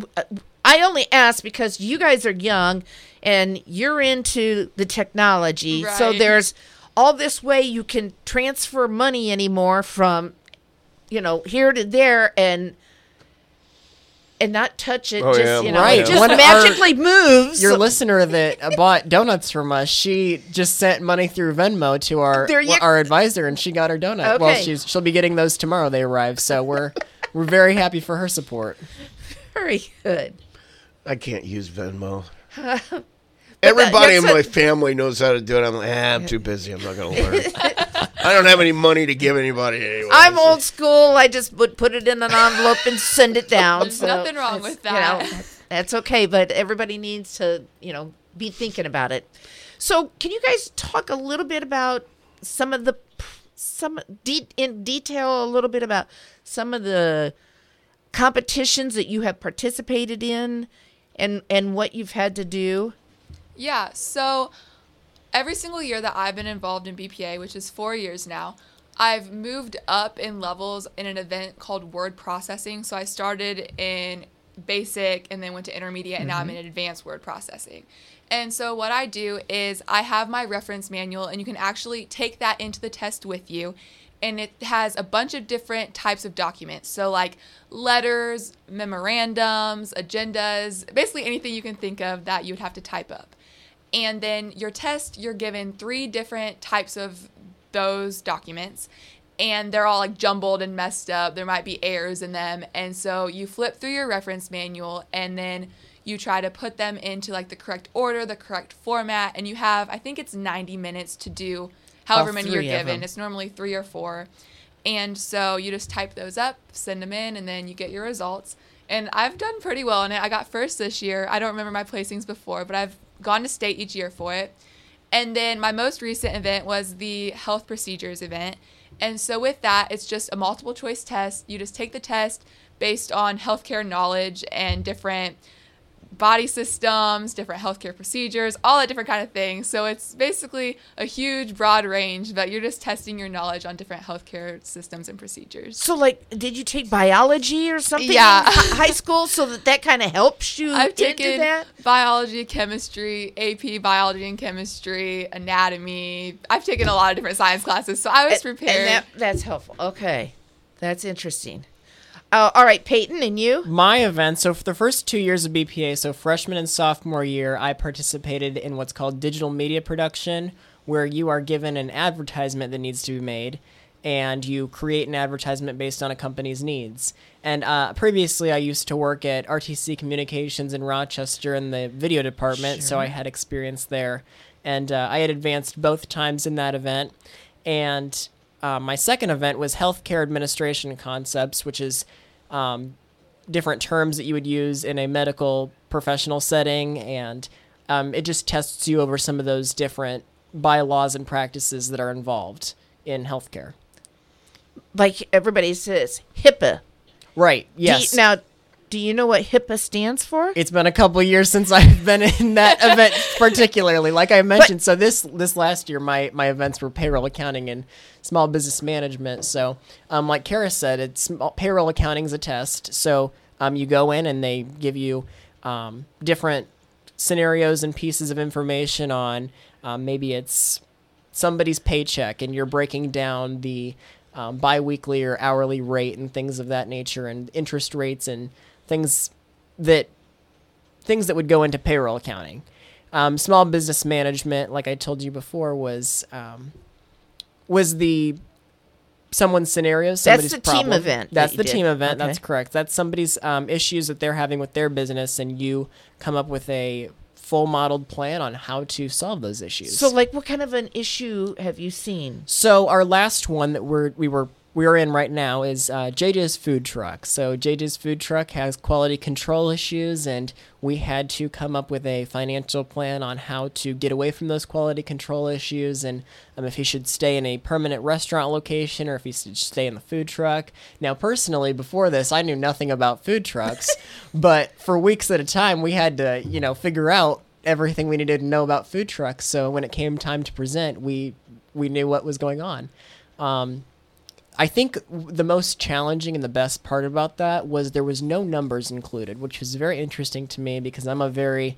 I only ask because you guys are young and you're into the technology. So there's all this way you can transfer money anymore from, you know, here to there and and not touch it. Oh, just yeah, you know, right. it just One of magically moves. Your listener that bought donuts from us, she just sent money through Venmo to our There you- our advisor, and she got her donut. Well, she's she'll be getting those tomorrow. They arrive, so we're we're very happy for her support. Very good. I can't use Venmo. But Everybody in that's my family knows how to do it. I'm like, ah, I'm too busy. I'm not going to learn. I don't have any money to give anybody anyway. I'm old school. I just would put it in an envelope and send it down. There's so nothing wrong it's- with you know, that. that's- that's okay, but everybody needs to, you know, be thinking about it. So, can you guys talk a little bit about some of the some de- in detail a little bit about some of the competitions that you have participated in and and what you've had to do? Yeah, so every single year that I've been involved in BPA, which is four years now, I've moved up in levels in an event called word processing. So I started in basic and then went to intermediate, and now I'm mm-hmm. in advanced word processing. And so what I do is I have my reference manual, and you can actually take that into the test with you. And it has a bunch of different types of documents. So, like letters, memorandums, agendas, basically anything you can think of that you would have to type up. And then your test, you're given three different types of those documents, and they're all like jumbled and messed up. There might be errors in them. And so you flip through your reference manual and then you try to put them into like the correct order, the correct format, and you have, I think it's 90 minutes to do however All many you're given. It's normally three or four. And so you just type those up, send them in, and then you get your results. And I've done pretty well in it. I got first this year. I don't remember my placings before, but I've gone to state each year for it. And then my most recent event was the health procedures event. And so with that, it's just a multiple choice test. You just take the test based on healthcare knowledge and different body systems, different healthcare procedures, all that different kind of things. So it's basically a huge broad range, but you're just testing your knowledge on different healthcare systems and procedures. So, like, did you take biology or something Yeah. in high school so that that kind of helps you I've into taken that? biology, chemistry, AP biology and chemistry, anatomy. I've taken a lot of different science classes, so I was prepared. And that, that's helpful. Okay. That's interesting. Uh, all right, Peyton, and you? My event, so for the first two years of BPA, so freshman and sophomore year, I participated in what's called digital media production, where you are given an advertisement that needs to be made, and you create an advertisement based on a company's needs. And uh, previously, I used to work at RTC Communications in Rochester in the video department, so I had experience there. And uh, I had advanced both times in that event. And uh, my second event was healthcare administration concepts, which is um, different terms that you would use in a medical professional setting, and um, it just tests you over some of those different bylaws and practices that are involved in healthcare. Like everybody says, HIPAA. Right. Do you- Yes. now, do you know what HIPAA stands for? it's been a couple years since I've been in that event particularly. Like I mentioned, so this this last year my my events were payroll accounting and small business management. So um, like Kara said, it's payroll accounting is a test. So um, you go in and they give you um, different scenarios and pieces of information on um, maybe it's somebody's paycheck and you're breaking down the um, biweekly or hourly rate and things of that nature and interest rates and things that things that would go into payroll accounting. Um, small business management, like I told you before, was um, was the someone's scenario. Somebody's the team problem. event That's you the did. team event. That's correct. That's somebody's um, issues that they're having with their business, and you come up with a full modeled plan on how to solve those issues. So, like, what kind of an issue have you seen? So our last one that we're we were we are in right now is uh, JJ's food truck. So JJ's food truck has quality control issues, and we had to come up with a financial plan on how to get away from those quality control issues, and um, if he should stay in a permanent restaurant location or if he should stay in the food truck. Now, personally, before this, I knew nothing about food trucks, but for weeks at a time, we had to you know figure out everything we needed to know about food trucks. So when it came time to present, we we knew what was going on. Um, I think the most challenging and the best part about that was there was no numbers included, which was very interesting to me because I'm a very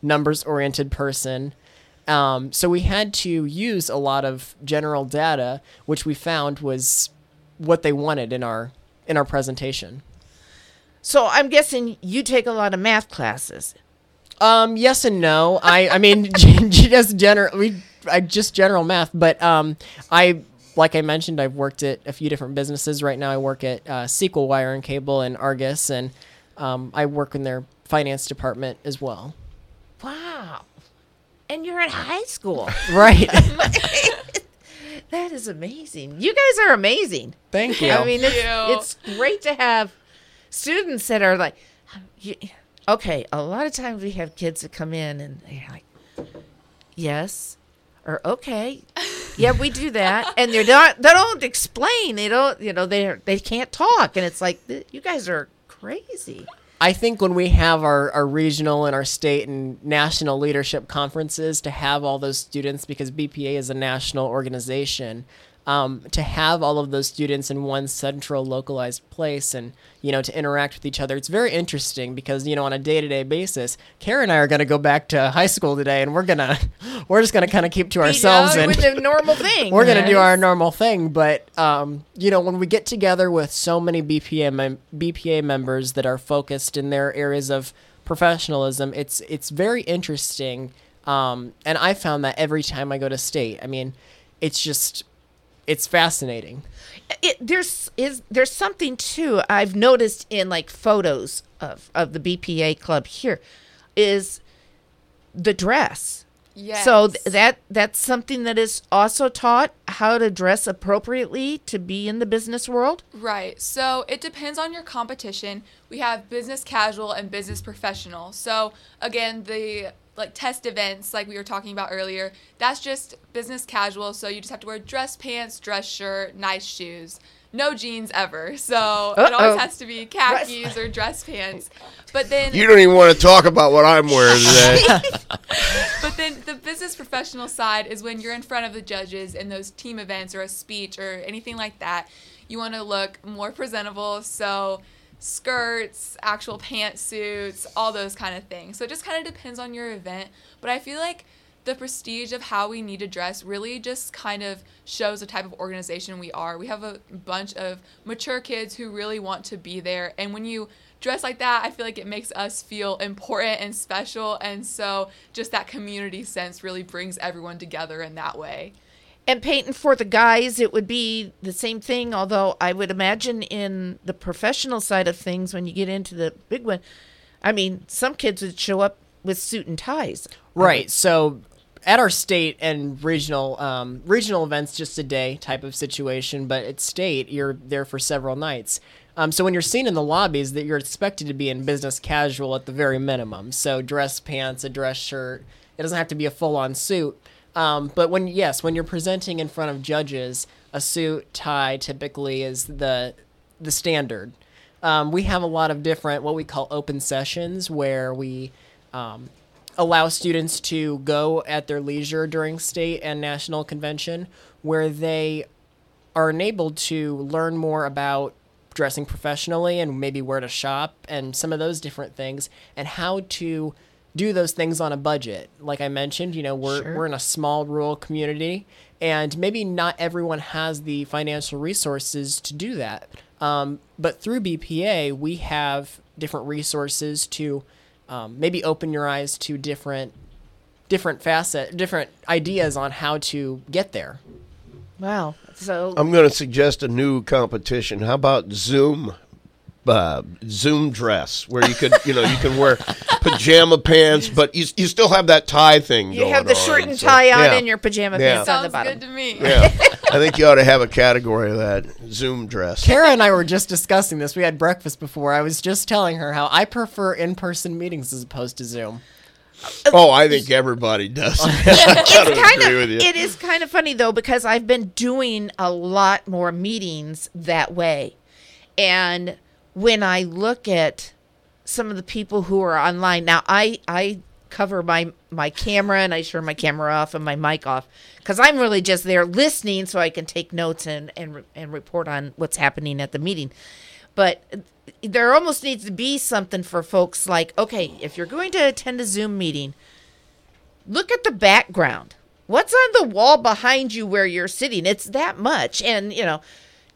numbers oriented person. Um, so we had to use a lot of general data, which we found was what they wanted in our in our presentation. So I'm guessing you take a lot of math classes. Um, yes and no. I, I mean, just general, we, I just general math, but um, I, like I mentioned, I've worked at a few different businesses. Right now, I work at uh, Sequel Wire and Cable and Argos, and um, I work in their finance department as well. Wow. And you're in high school. Right. that is amazing. You guys are amazing. Thank you. I mean, it's, it's great to have students that are like, okay, a lot of times we have kids that come in and they're like, yes, or okay, yeah, we do that, and they're not, they don't explain, they don't, you know, they they can't talk, and it's like, you guys are crazy. I think when we have our, our regional and our state and national leadership conferences to have all those students, because BPA is a national organization, um, to have all of those students in one central localized place and, you know, to interact with each other, it's very interesting because, you know, on a day to day basis, Kara and I are going to go back to high school today and we're going to, we're just going to kind of keep to ourselves you know, and normal thing. we're going to do our normal thing. But, um, you know, when we get together with so many BPA, mem- BPA members that are focused in their areas of professionalism, it's, it's very interesting. Um, and I found that every time I go to state, I mean, it's just, it's fascinating. it, there's is there's something too I've noticed in like photos of of the BPA club here is the dress. Yes. So th- that that's something that is also taught how to dress appropriately to be in the business world. Right. So it depends on your competition. We have business casual and business professional. So again, the like test events like we were talking about earlier, that's just business casual. So you just have to wear dress pants, dress shirt, nice shoes. No jeans ever. So it Uh-oh. always has to be khakis or dress pants. But then You don't even want to talk about what I'm wearing today. but then the business professional side is when you're in front of the judges in those team events or a speech or anything like that. You want to look more presentable. So skirts, actual pantsuits, all those kind of things. So it just kind of depends on your event. But I feel like the prestige of how we need to dress really just kind of shows the type of organization we are. We have a bunch of mature kids who really want to be there. And when you dress like that, I feel like it makes us feel important and special. And so just that community sense really brings everyone together in that way. And Peyton for the guys, it would be the same thing. Although I would imagine in the professional side of things, when you get into the big one, I mean, some kids would show up with suit and ties. Right. So at our state and regional um, regional events, just a day type of situation. But at state, you're there for several nights. Um, so when you're seen in the lobbies, that you're expected to be in business casual at the very minimum. So dress pants, a dress shirt. It doesn't have to be a full on suit. Um, but when yes, when you're presenting in front of judges, a suit tie typically is the the standard. Um, we have a lot of different what we call open sessions where we um, allow students to go at their leisure during state and national convention, where they are enabled to learn more about dressing professionally and maybe where to shop and some of those different things and how to do those things on a budget. Like I mentioned, you know, we're Sure. we're in a small rural community and maybe not everyone has the financial resources to do that. Um, but through BPA, we have different resources to um, maybe open your eyes to different different facet, different ideas on how to get there. Wow. So I'm going to suggest a new competition. How about Zoom? Uh, Zoom dress, where you could, you know, you can wear pajama pants, but you, you still have that tie thing. you going have the on, shirt and so- tie on yeah. and your pajama Yeah. pants on the Sounds bottom. good to me. Yeah, I think you ought to have a category of that Zoom dress. Kara and I were just discussing this. We had breakfast before. I was just telling her how I prefer in-person meetings as opposed to Zoom. Oh, I think everybody does. I kind agree of with you. it is kind of funny though because I've been doing a lot more meetings that way. And when I look at some of the people who are online now I I cover my my camera and I turn my camera off and my mic off cuz I'm really just there listening so I can take notes and and and report on what's happening at the meeting. But there almost needs to be something for folks like okay, if you're going to attend a Zoom meeting, look at the background. What's on the wall behind you where you're sitting? It's that much. And, you know,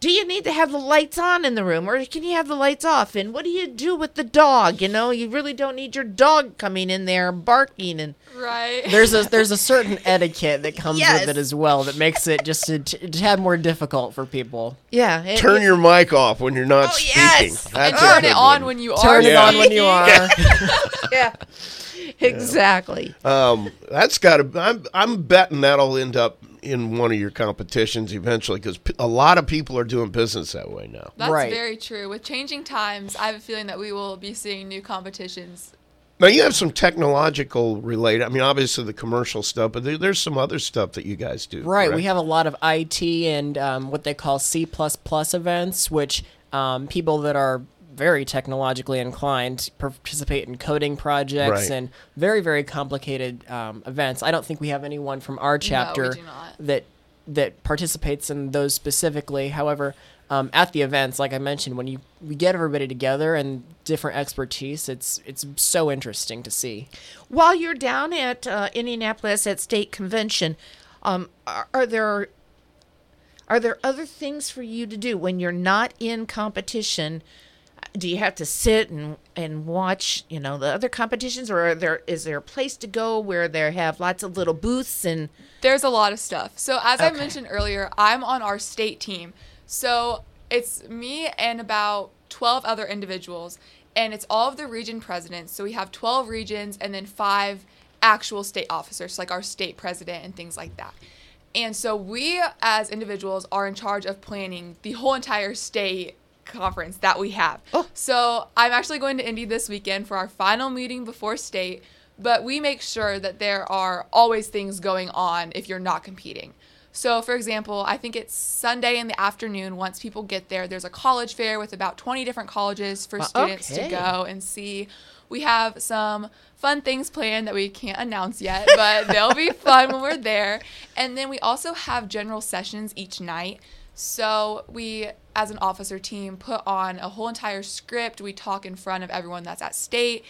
do you need to have the lights on in the room or can you have the lights off? And what do you do with the dog? You know, you really don't need your dog coming in there barking and Right. There's a there's a certain etiquette that comes Yes. with it as well that makes it just a, t- a tad more difficult for people. yeah. it- Turn your mic off when you're not speaking. yes. That's and turn it on one. when you are. Turn it on when you are. yeah. Exactly. Um, that's got to. I'm I'm betting that'll end up in one of your competitions eventually because a lot of people are doing business that way now. That's Right. very true. With changing times, I have a feeling that we will be seeing new competitions. Now you have some technological related. I mean, obviously the commercial stuff, but there, there's some other stuff that you guys do. Right. correct? We have a lot of IT and um, what they call C events, which um, people that are very technologically inclined participate in coding projects Right. and very very complicated um, events. I don't think we have anyone from our chapter do not. that that participates in those specifically. However. Um, at the events, like I mentioned, when you we get everybody together and different expertise, it's it's so interesting to see. While you're down at uh, Indianapolis at state convention, um, are, are there are there other things for you to do when you're not in competition? Do you have to sit and, and watch, you know, the other competitions, or are there is there a place to go where they have lots of little booths and There's a lot of stuff. So as I mentioned earlier, I'm on our state team. So it's me and about 12 other individuals and it's all of the region presidents. So we have 12 regions and then 5 actual state officers like our state president and things like that. And so we as individuals are in charge of planning the whole entire state conference that we have. Oh. So I'm actually going to Indy this weekend for our final meeting before state, but we make sure that there are always things going on if you're not competing. So, for example, I think it's Sunday in the afternoon. Once people get there, there's a college fair with about 20 different colleges for Well, students okay. to go and see. We have some fun things planned that we can't announce yet, but they'll be fun when we're there. And then we also have general sessions each night. So we, as an officer team, put on a whole entire script. We talk in front of everyone that's at state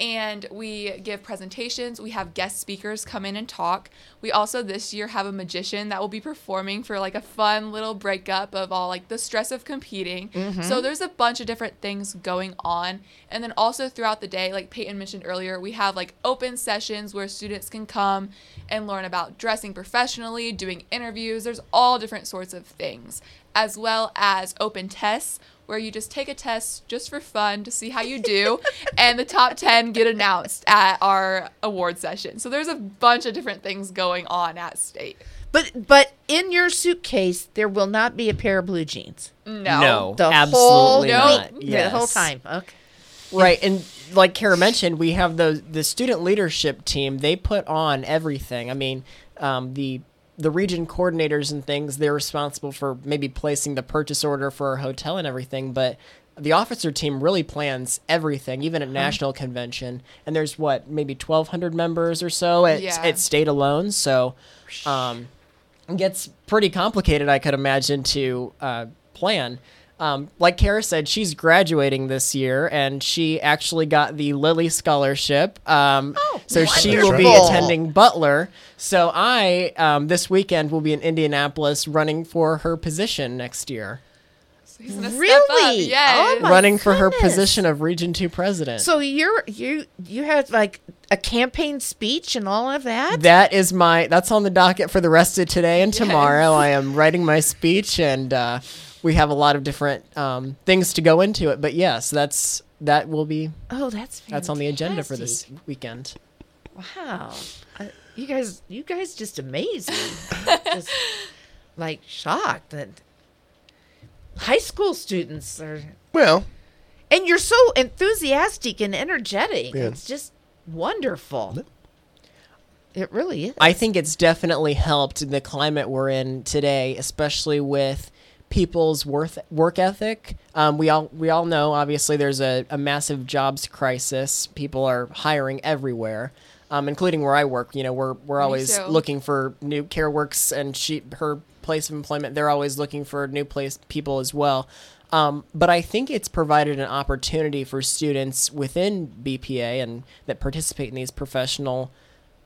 and we give presentations. We have guest speakers come in and talk. We also this year have a magician that will be performing for like a fun little breakup of all like the stress of competing. Mm-hmm. So there's a bunch of different things going on. And then also throughout the day, like Peyton mentioned earlier, we have like open sessions where students can come and learn about dressing professionally, doing interviews. There's all different sorts of things, as well as open tests where you just take a test just for fun to see how you do, and the top 10 get announced at our award session. So there's a bunch of different things going on at state. but but in your suitcase there will not be a pair of blue jeans. No. No, The absolutely whole not. week, the whole time. Okay. Right, and like Kara mentioned, we have the the student leadership team. They put on everything. I mean, um, the the region coordinators and things. They're responsible for maybe placing the purchase order for a hotel and everything, but the officer team really plans everything, even at national convention. And there's what maybe 1,200 members or so at Yeah. at state alone. So, um, it gets pretty complicated, I could imagine, to uh, plan. Um, like Kara said, she's graduating this year, and she actually got the Lilly Scholarship. Um, so she will be attending Butler. So I, um, this weekend, will be in Indianapolis running for her position next year, So he's gonna step up. Really? Yes. Oh my running for her position of Region Two president. So you're you you had like a campaign speech and all of that? that is my that's on the docket for the rest of today and tomorrow. I am writing my speech, and uh, we have a lot of different um, things to go into it. But yes, that's that will be oh, that's fantastic. that's on the agenda for this weekend. Wow. Uh, you guys you guys just amaze me. just like shocked that high school students are Well, and you're so enthusiastic and energetic. Yeah. It's just wonderful. It really is. I think it's definitely helped the climate we're in today, especially with people's worth work ethic. Um, we all we all know obviously there's a, a massive jobs crisis. People are hiring everywhere, um, including where I work. You know, we're we're always too. looking for new care works and she her place of employment. They're always looking for new place people as well. Um, but I think it's provided an opportunity for students within BPA and that participate in these professional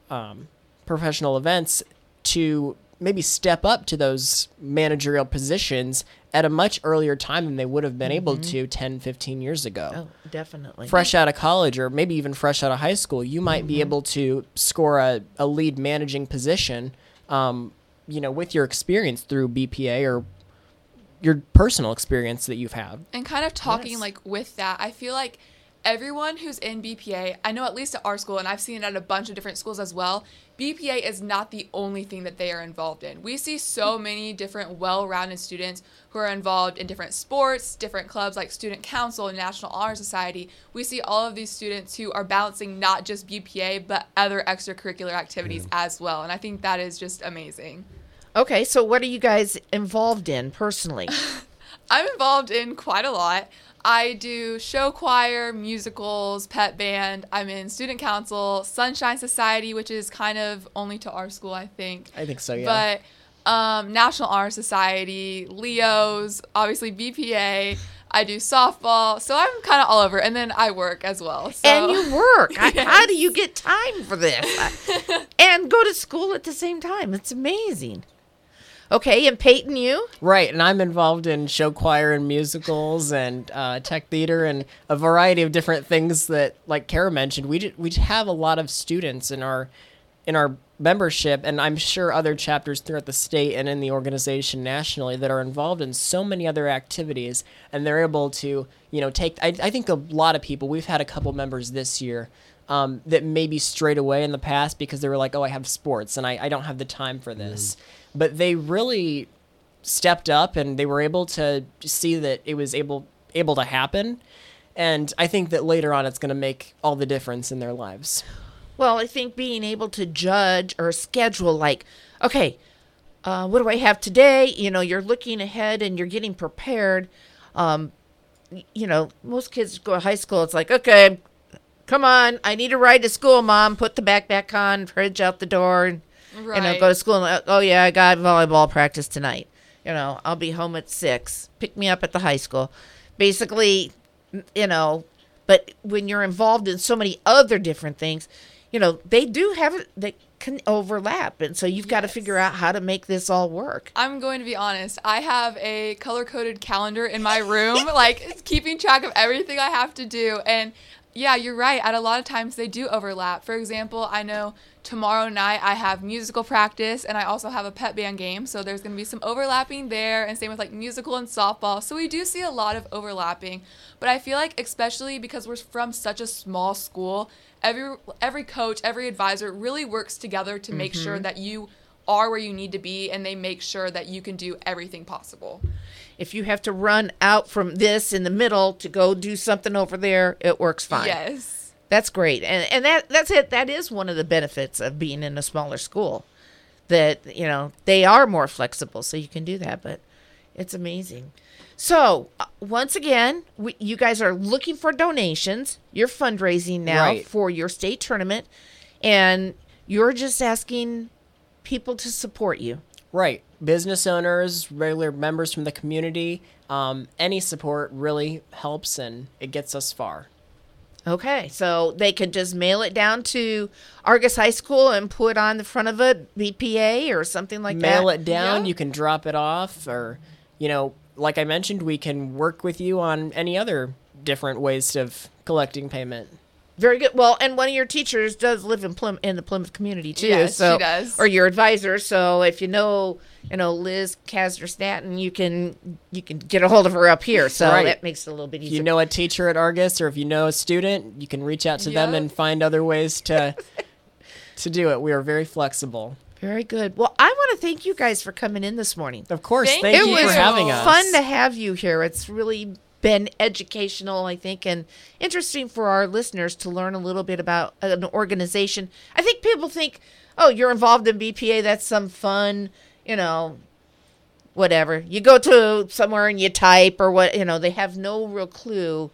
um, professional events to maybe step up to those managerial positions at a much earlier time than they would have been able to 10, 15 years ago. Oh, definitely. Fresh out of college or maybe even fresh out of high school, you might be able to score a, a lead managing position, um, you know, with your experience through BPA or your personal experience that you've had. And kind of talking Yes. like with that, I feel like everyone who's in BPA, I know at least at our school, and I've seen it at a bunch of different schools as well. BPA is not the only thing that they are involved in. We see so many different well-rounded students who are involved in different sports, different clubs like Student Council and National Honor Society. We see all of these students who are balancing not just BPA but other extracurricular activities as well, and I think that is just amazing. Okay, so what are you guys involved in personally? I'm involved in quite a lot. I do show choir, musicals, pet band. I'm in student council, Sunshine Society, which is kind of only to our school, I think. I think so, yeah. But um, National Honor Society, Leo's, obviously BPA. I do softball, so I'm kind of all over, and then I work as well. So. and you work. I- How do you get time for this? And go to school at the same time. It's amazing. Okay, and Peyton, you? Right, and I'm involved in show choir and musicals and uh, tech theater and a variety of different things that, like Kara mentioned, we we have a lot of students in our in our membership, and I'm sure other chapters throughout the state and in the organization nationally that are involved in so many other activities, and they're able to, you know, take. I, I think a lot of people. We've had a couple members this year. Um, that maybe strayed away in the past because they were like, oh, I have sports and I, I don't have the time for this. But they really stepped up and they were able to see that it was able able to happen and i think that later on it's going to make all the difference in their lives Well, I think being able to judge or schedule, like, okay, uh, what do I have today? You know, you're looking ahead and you're getting prepared. Um, you know, most kids go to high school. It's like, okay, come on, I need to ride to school, mom. Put the backpack on, fridge out the door, and you know, Right. go to school. And, oh yeah, I got volleyball practice tonight. You know, I'll be home at six. Pick me up at the high school. Basically, you know, but when you're involved in so many other different things, you know, they do have it. They can overlap, and so you've got to figure out how to make this all work. I'm going to be honest. I have a color coded calendar in my room, like it's keeping track of everything I have to do. And yeah, you're right. At a lot of times they do overlap. For example, I know tomorrow night I have musical practice and I also have a pet band game. So there's going to be some overlapping there. And same with like musical and softball. So we do see a lot of overlapping. But I feel like, especially because we're from such a small school, every every coach, every advisor really works together to make sure Mhm. that you are where you need to be and they make sure that you can do everything possible. If you have to run out from this in the middle to go do something over there, it works fine. Yes. That's great. And and that that's it. That is one of the benefits of being in a smaller school. That, you know, they are more flexible so you can do that, but it's amazing. So, uh, once again, we, you guys are looking for donations. You're fundraising now Right. for your state tournament and you're just asking people to support you. right business owners regular members from the community um, any support really helps and it gets us far Okay, so they could just mail it down to Argos High School and put on the front of it BPA or something like that. mail it down you can drop it off or you know like i mentioned we can work with you on any other different ways of collecting payment Very good. Well, and one of your teachers does live in Plym in the Plymouth community too. Yes, she does. Or your advisor. So if you know, you know Liz Casner Staton, you can you can get a hold of her up here. So Right. that makes it a little bit easier. if easier. you know a teacher at Argos or if you know a student you can reach out to them and find other ways to to do it we are very flexible Very good. Well, I want to thank you guys for coming in this morning. Of course, Thank thank it you for having us. Fun to have you here. It's really been educational, I think, and interesting for our listeners to learn a little bit about an organization. I think people think, "Oh, you're involved in BPA. That's some fun, you know, whatever. You go to somewhere and you type or what, you know, they have no real clue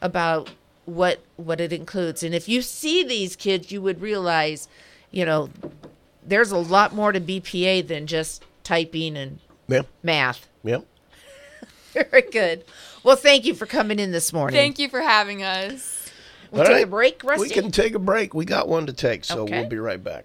about what what it includes. And if you see these kids, you would realize, you know, there's a lot more to BPA than just typing and Yeah. math. Yep. Very good. Well, thank you for coming in this morning. Thank you for having us. We'll All take right. a break, Rusty. We can take a break. We got one to take, so Okay. we'll be right back.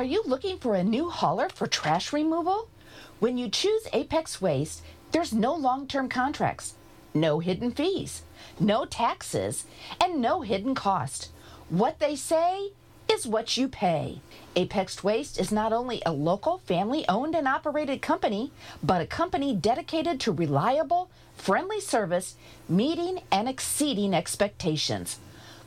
Are you looking for a new hauler for trash removal? When you choose Apex Waste, there's no long term contracts, no hidden fees, no taxes, and no hidden cost. What they say is what you pay. Apex Waste is not only a local, family owned and operated company, but a company dedicated to reliable, friendly service, meeting and exceeding expectations.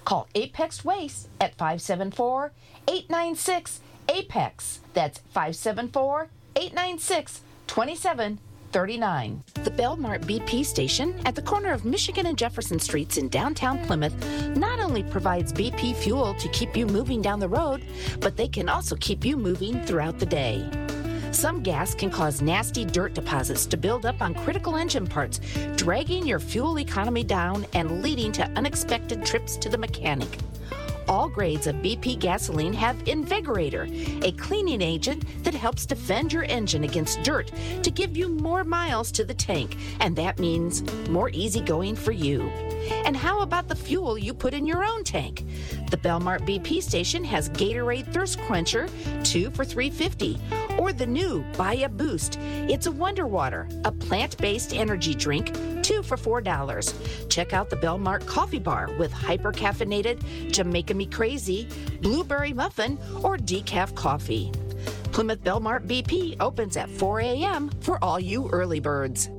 Call Apex Waste at 574 896 APEX. That's 574 896 2739. The Belmart BP station at the corner of Michigan and Jefferson Streets in downtown Plymouth not only provides BP fuel to keep you moving down the road, but they can also keep you moving throughout the day. Some gas can cause nasty dirt deposits to build up on critical engine parts, dragging your fuel economy down and leading to unexpected trips to the mechanic. All grades of BP gasoline have Invigorator, a cleaning agent that helps defend your engine against dirt to give you more miles to the tank, and that means more easy going for you. And how about the fuel you put in your own tank? The Belmart BP station has Gatorade Thirst Quencher, 2 for 350, or the new Buy a Boost. It's a Wonder Water, a plant-based energy drink, 2 for $4. Check out the Belmart Coffee Bar with hyper-caffeinated Jamaica Me Crazy, blueberry muffin, or decaf coffee. Plymouth Belmart BP opens at 4 a.m. for all you early birds.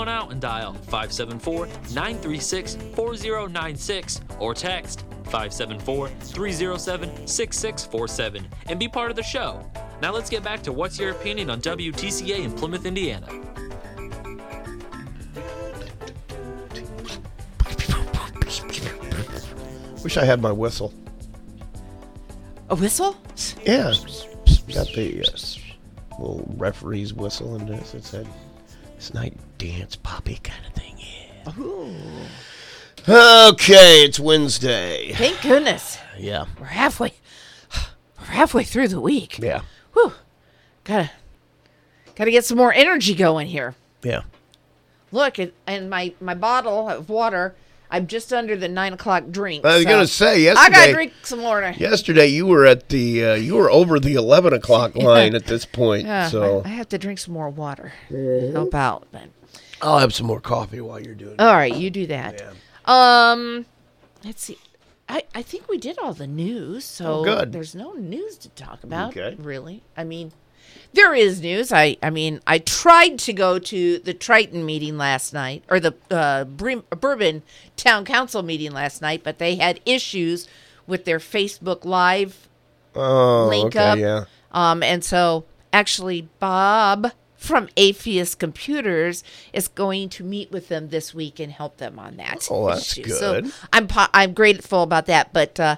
Your cell out and dial 574 936 4096 or text 574 307 6647 and be part of the show. Now let's get back to what's your opinion on WTCA in Plymouth, Indiana. Wish I had my whistle. A whistle? Yeah. Got the uh, little referee's whistle in this. It said, it's night dance poppy kind of thing. Ooh. Okay, it's Wednesday. Thank goodness. Yeah. We're halfway we're halfway through the week. Yeah. Whew. Gotta gotta get some more energy going here. Yeah. Look, and, and my, my bottle of water, I'm just under the nine o'clock drink. I was so gonna say yesterday. I yesterday. gotta drink some water. Yesterday you were at the uh, you were over the eleven o'clock line at this point. Yeah, so I, I have to drink some more water. Help out. But. I'll have some more coffee while you're doing it. All right, you do that. Yeah. Um, let's see. I, I think we did all the news, so Oh, good. there's no news to talk about. Okay. Really, I mean, there is news. I I mean, I tried to go to the Triton meeting last night, or the uh, Bourbon Town Council meeting last night, but they had issues with their Facebook Live Oh, link okay, up. yeah. Um, and so actually, Bob from Atheist Computers is going to meet with them this week and help them on that. Oh, that's issue. So good. I'm po- I'm grateful about that. But uh,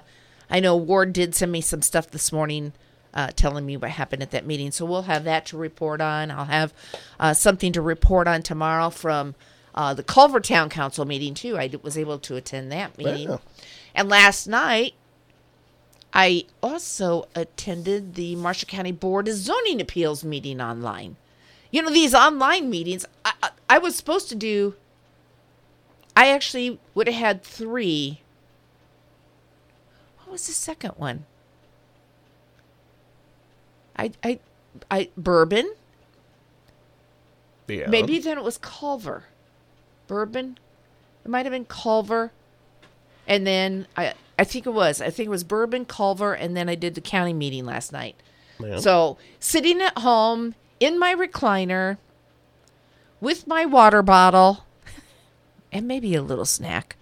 I know Ward did send me some stuff this morning. Uh, telling me what happened at that meeting. So we'll have that to report on. I'll have uh, something to report on tomorrow from uh, the Culver Town Council meeting, too. I was able to attend that meeting. And last night, I also attended the Marshall County Board of Zoning Appeals meeting online. You know, these online meetings, I, I, I was supposed to do, I actually would have had three what was the second one? I I I bourbon. Yeah. Maybe then it was Culver. Bourbon. It might have been Culver. And then I I think it was. I think it was Bourbon, Culver, and then I did the county meeting last night. Yeah. So sitting at home in my recliner with my water bottle and maybe a little snack.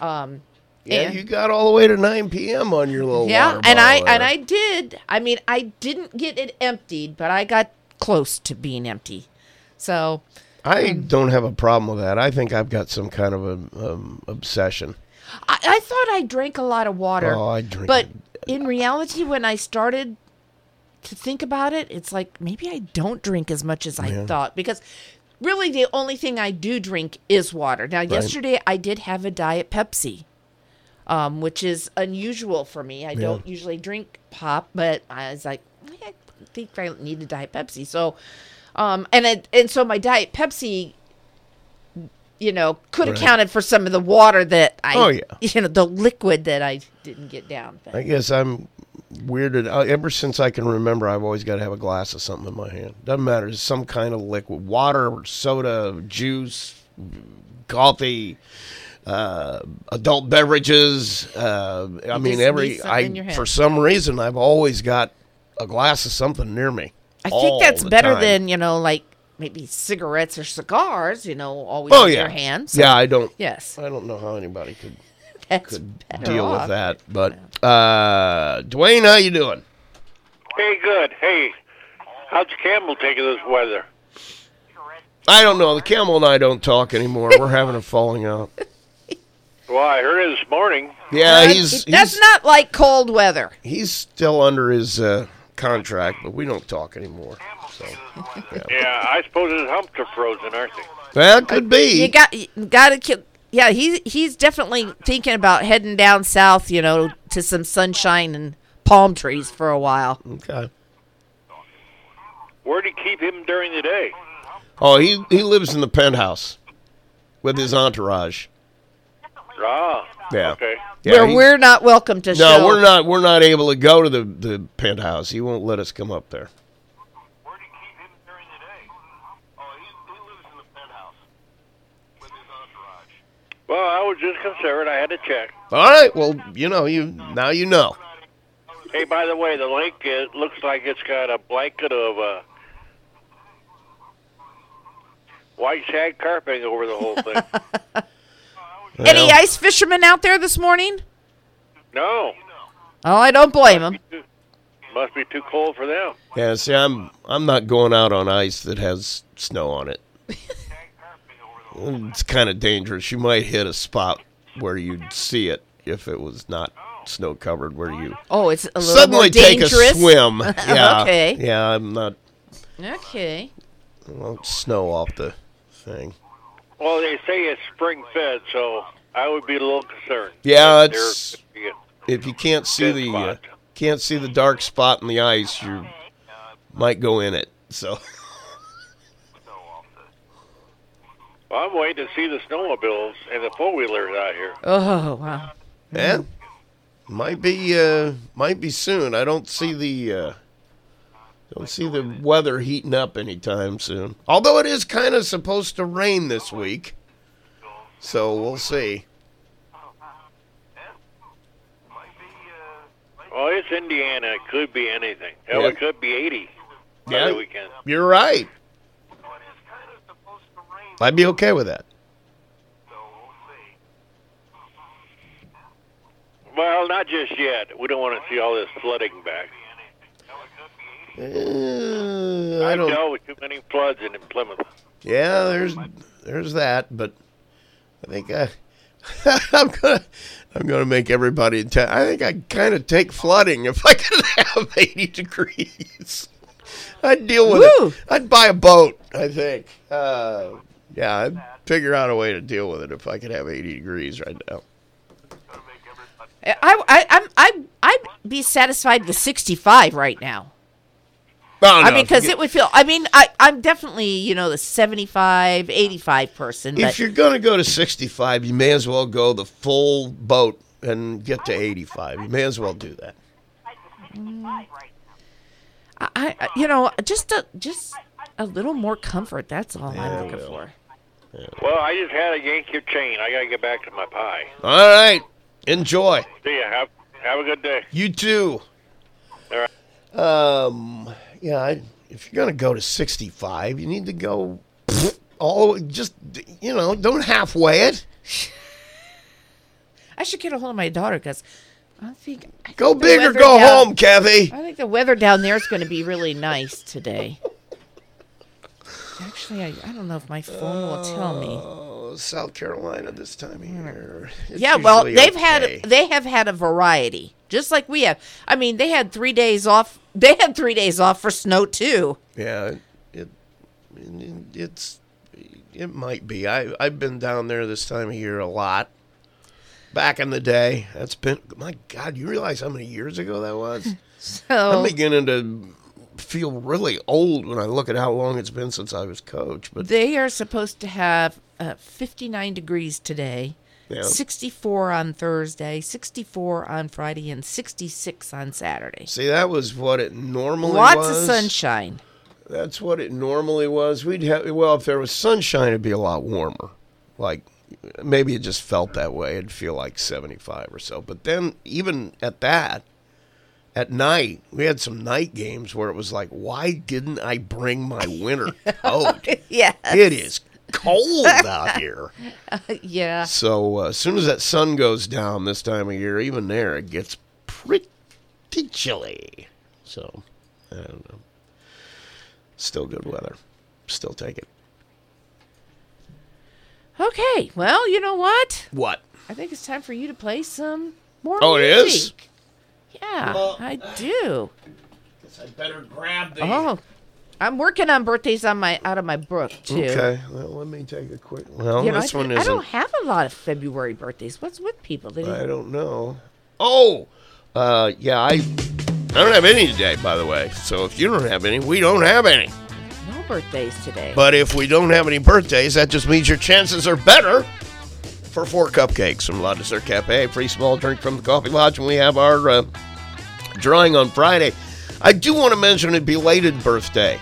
Um Yeah, and- you got all the way to 9 p.m. on your little yeah, water and I bottle and. I did. I mean, I didn't get it emptied, but I got close to being empty. So I don't have a problem with that. I think I've got some kind of a um, obsession. I, I thought I drank a lot of water. Oh, I drink But in reality, when I started to think about it, it's like maybe I don't drink as much as I Yeah. thought because really the only thing I do drink is water. Now, yesterday I did have a diet Pepsi, um, which is unusual for me. I Yeah. don't usually drink pop, but I was like, I think I need a diet Pepsi. So, um, and it, and so my diet Pepsi you know, could have Right. counted for some of the water that I, Oh, yeah. you know, the liquid that I didn't get down. But I guess I'm weirded. Uh, ever since I can remember, I've always got to have a glass of something in my hand. Doesn't matter. It's some kind of liquid, water, soda, juice, coffee, uh, adult beverages. Uh, I mean, every I for some reason I've always got a glass of something near me. I think that's better time. than you know, like maybe cigarettes or cigars. You know, always Oh in yeah, your hands. yeah. I don't. Yes, I don't know how anybody could could better deal off. with that. But uh, Dwayne, how you doing? Hey, good. Hey, how's the camel taking this weather? I don't know. The camel and I don't talk anymore. We're having a falling out. Well, I heard it this morning. Yeah, he's that's he's, not like cold weather. he's still under his uh, contract, but we don't talk anymore. So yeah. Yeah, I suppose his humps are frozen, aren't they? well, it could be. You got you got to kill. Yeah, he's he's definitely thinking about heading down south. You know, to some sunshine and palm trees for a while. Okay. Where'd he keep him during the day? Oh, he he lives in the penthouse with his entourage. Ah, Yeah. okay. Yeah, Where he- we're not welcome to no, show. we're not. We're not able to go to the the penthouse. He won't let us come up there. Well, I was just concerned. I had to check. All right. Well, you know, you now you know. Hey, by the way, the lake it looks like it's got a blanket of uh, white shag carpeting over the whole thing. Any ice fishermen out there this morning? no, Oh, I don't blame them. must be too cold for them. Yeah. See, I'm I'm not going out on ice that has snow on it. it's kind of dangerous. You might hit a spot where you'd see it if it was not snow covered. Where you Oh, it's a little suddenly more take a dangerous. swim. Yeah. okay. Yeah, I'm not. Okay. I won't snow off the thing. Well, they say it's spring fed, so I would be a little concerned. Yeah, There it's could be a- if you can't see the uh, can't see the dark spot in the ice, you might go in it. So Well, I'm waiting to see the snowmobiles and the four wheelers out here. Oh wow. yeah, might be uh, might be soon. I don't see the uh, don't see the weather heating up anytime soon. Although it is kind of supposed to rain this week, so we'll see. Well, it's Indiana. It could be anything. Hell, Yeah. it could be 80 by Yeah. the weekend. You're right. I'd be okay with that. Well, not just yet. We don't want to see all this flooding back. Uh, I I've don't. dealt with too many floods in Plymouth. Yeah, there's there's that, but I think I, I'm gonna I'm gonna make everybody. in town I think I kind of take flooding if I could have 80 degrees. I'd deal with Woo! it. I'd buy a boat. I think. Uh, yeah, I'd figure out a way to deal with it if I could have 80 degrees right now. I I I'm I I'd be satisfied with 65 right now. Oh, no, I mean, because it would feel. I mean, I I'm definitely you know the 75, 85 person. if But you're gonna go to 65, you may as well go the full boat and get to 85. You may as well do that. I, I you know, just a just a little more comfort. That's all I'm looking for. Well, I just had a Yankee chain. I gotta get back to my pie. All right. Enjoy. See ya. Have have a good day. You too. All right. Um, yeah, I, if you're gonna go to 65, you need to go all just you know, don't halfway it. I should get a hold of my daughter because I think I Go think big or go down- home, Kathy. I think the weather down there is going to be really nice today. Actually, I, I don't know if my phone will tell me. Oh, South Carolina this time of hmm. year. It's yeah, well, usually they've okay. had they have had a variety, just like we have. I mean, they had three days off. They had three days off for snow too. Yeah, it, it it's it might be. I I've been down there this time of year a lot. Back in the day, that's been my God. You realize how many years ago that was? So I'm beginning to feel really old when I look at how long it's been since I was coach. But they are supposed to have uh, 59 degrees today, Yeah. 64 on Thursday, 64 on Friday, and 66 on Saturday. see, that was what it normally Lots was. of sunshine. That's what it normally was. We'd have well, if there was sunshine, it'd be a lot warmer. Like maybe it just felt that way. It'd feel like seventy-five or so. But then, even at that, at night, we had some night games where it was like, why didn't I bring my winter coat? Yes. it is cold out here. yeah. So uh, as soon as that sun goes down this time of year, even there, it gets pretty chilly. So I don't know. Still good weather. Still take it. Okay. Well, you know what? What? I think it's time for you to play some more Oh, it is? Music. Yeah, I do. Guess I better grab the. Oh, I'm working on birthdays on my out of my book too. Okay. Well, let me take a quick. Well, You know, this I, one isn't. don't have a lot of February birthdays. What's with people? They I don't know. Oh, uh, yeah. I. I don't have any today, by the way. So if you don't have any, we don't have any. no birthdays today. But if we don't have any birthdays, that just means your chances are better for four cupcakes from La Dessert Cafe, free small drink from the Coffee Lodge, and we have our uh, drawing on Friday. I do want to mention a belated birthday.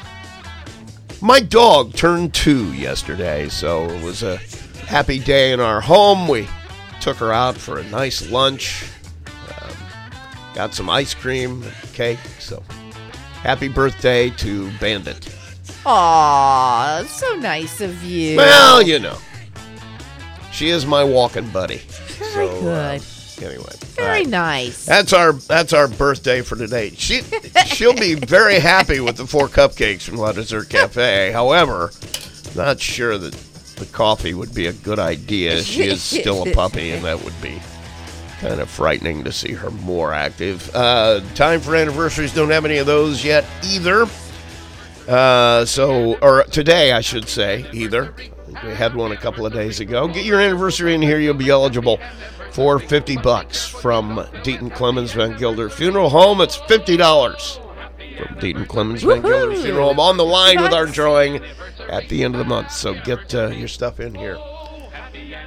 My dog turned two yesterday, so it was a happy day in our home. We took her out for a nice lunch, um, got some ice cream, cake. So happy birthday to Bandit. Aw, so nice of you. Well, you know, she is my walking buddy. Very so, good. Uh, anyway, Very nice. that's our that's our birthday for today. She she'll be very happy with the four cupcakes from La Dessert Cafe. However, not sure that the coffee would be a good idea. She is still a puppy, and that would be kind of frightening to see her more active. Uh, time for anniversaries. Don't have any of those yet either. Uh, so, or today, I should say, either. We had one a couple of days ago. Get your anniversary in here. You'll be eligible for 50 bucks from Deaton Clemens Van Gilder Funeral Home. It's $50 from Deaton Clemens Van Gilder Funeral Home on the line with our drawing at the end of the month. So get uh, your stuff in here.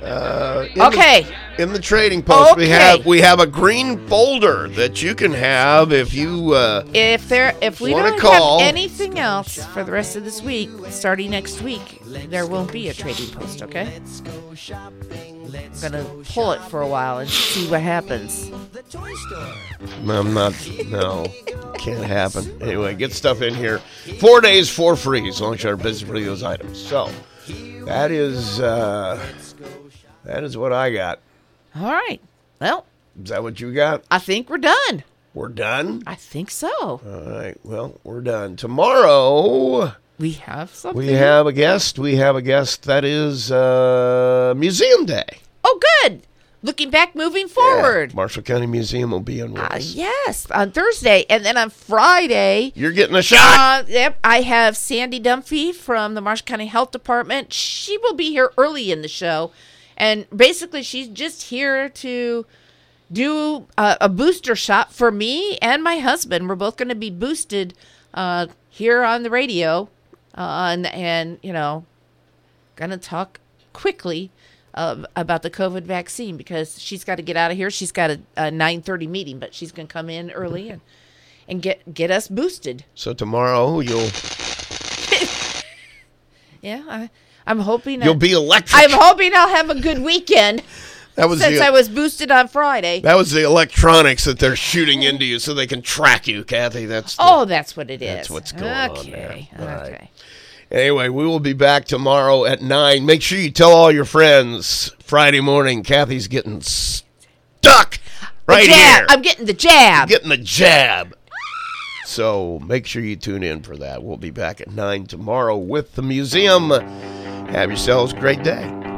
Uh, in the- Okay. in the trading post, we have we have a green folder that you can have if you uh, If there, if we don't call? have anything else for the rest of this week, starting next week, there won't be a trading post. Okay. I'm gonna pull it for a while and see what happens. I'm not. No, can't happen. Anyway, get stuff in here. Four days for free as long as you're busy for those items. So that is uh, that is what I got. All right. Well, Is that what you got? I think we're done. We're done. I think so. All right. Well, we're done. Tomorrow We have something. we have a guest. We have a guest that is uh, Museum Day. Oh, good. Looking back, moving forward. Marshall County Museum will be on with Uh, us. yes, on Thursday, and then on Friday. You're getting a shot. Uh, yep, I have Sandy Dunphy from the Marshall County Health Department. She will be here early in the show, and basically, she's just here to do a, a booster shot for me and my husband. We're both going to be boosted uh, here on the radio, uh, and, and you know, going to talk quickly uh, about the COVID vaccine because she's got to get out of here. She's got a, a 9:30 meeting, but she's going to come in early and and get get us boosted. So tomorrow you'll Yeah, I, I'm hoping You'll be electric. I'm hoping I'll have a good weekend. That was since the- I was boosted on Friday. that was the electronics that they're shooting into you so they can track you, Kathy. That's the- oh, that's what it is. That's what's going on okay, there. All right. Anyway, we will be back tomorrow at 9. Make sure you tell all your friends Friday morning Kathy's getting stuck right here. I'm getting the jab. Getting the jab. So make sure you tune in for that. We'll be back at 9 tomorrow with the museum. Have yourselves a great day.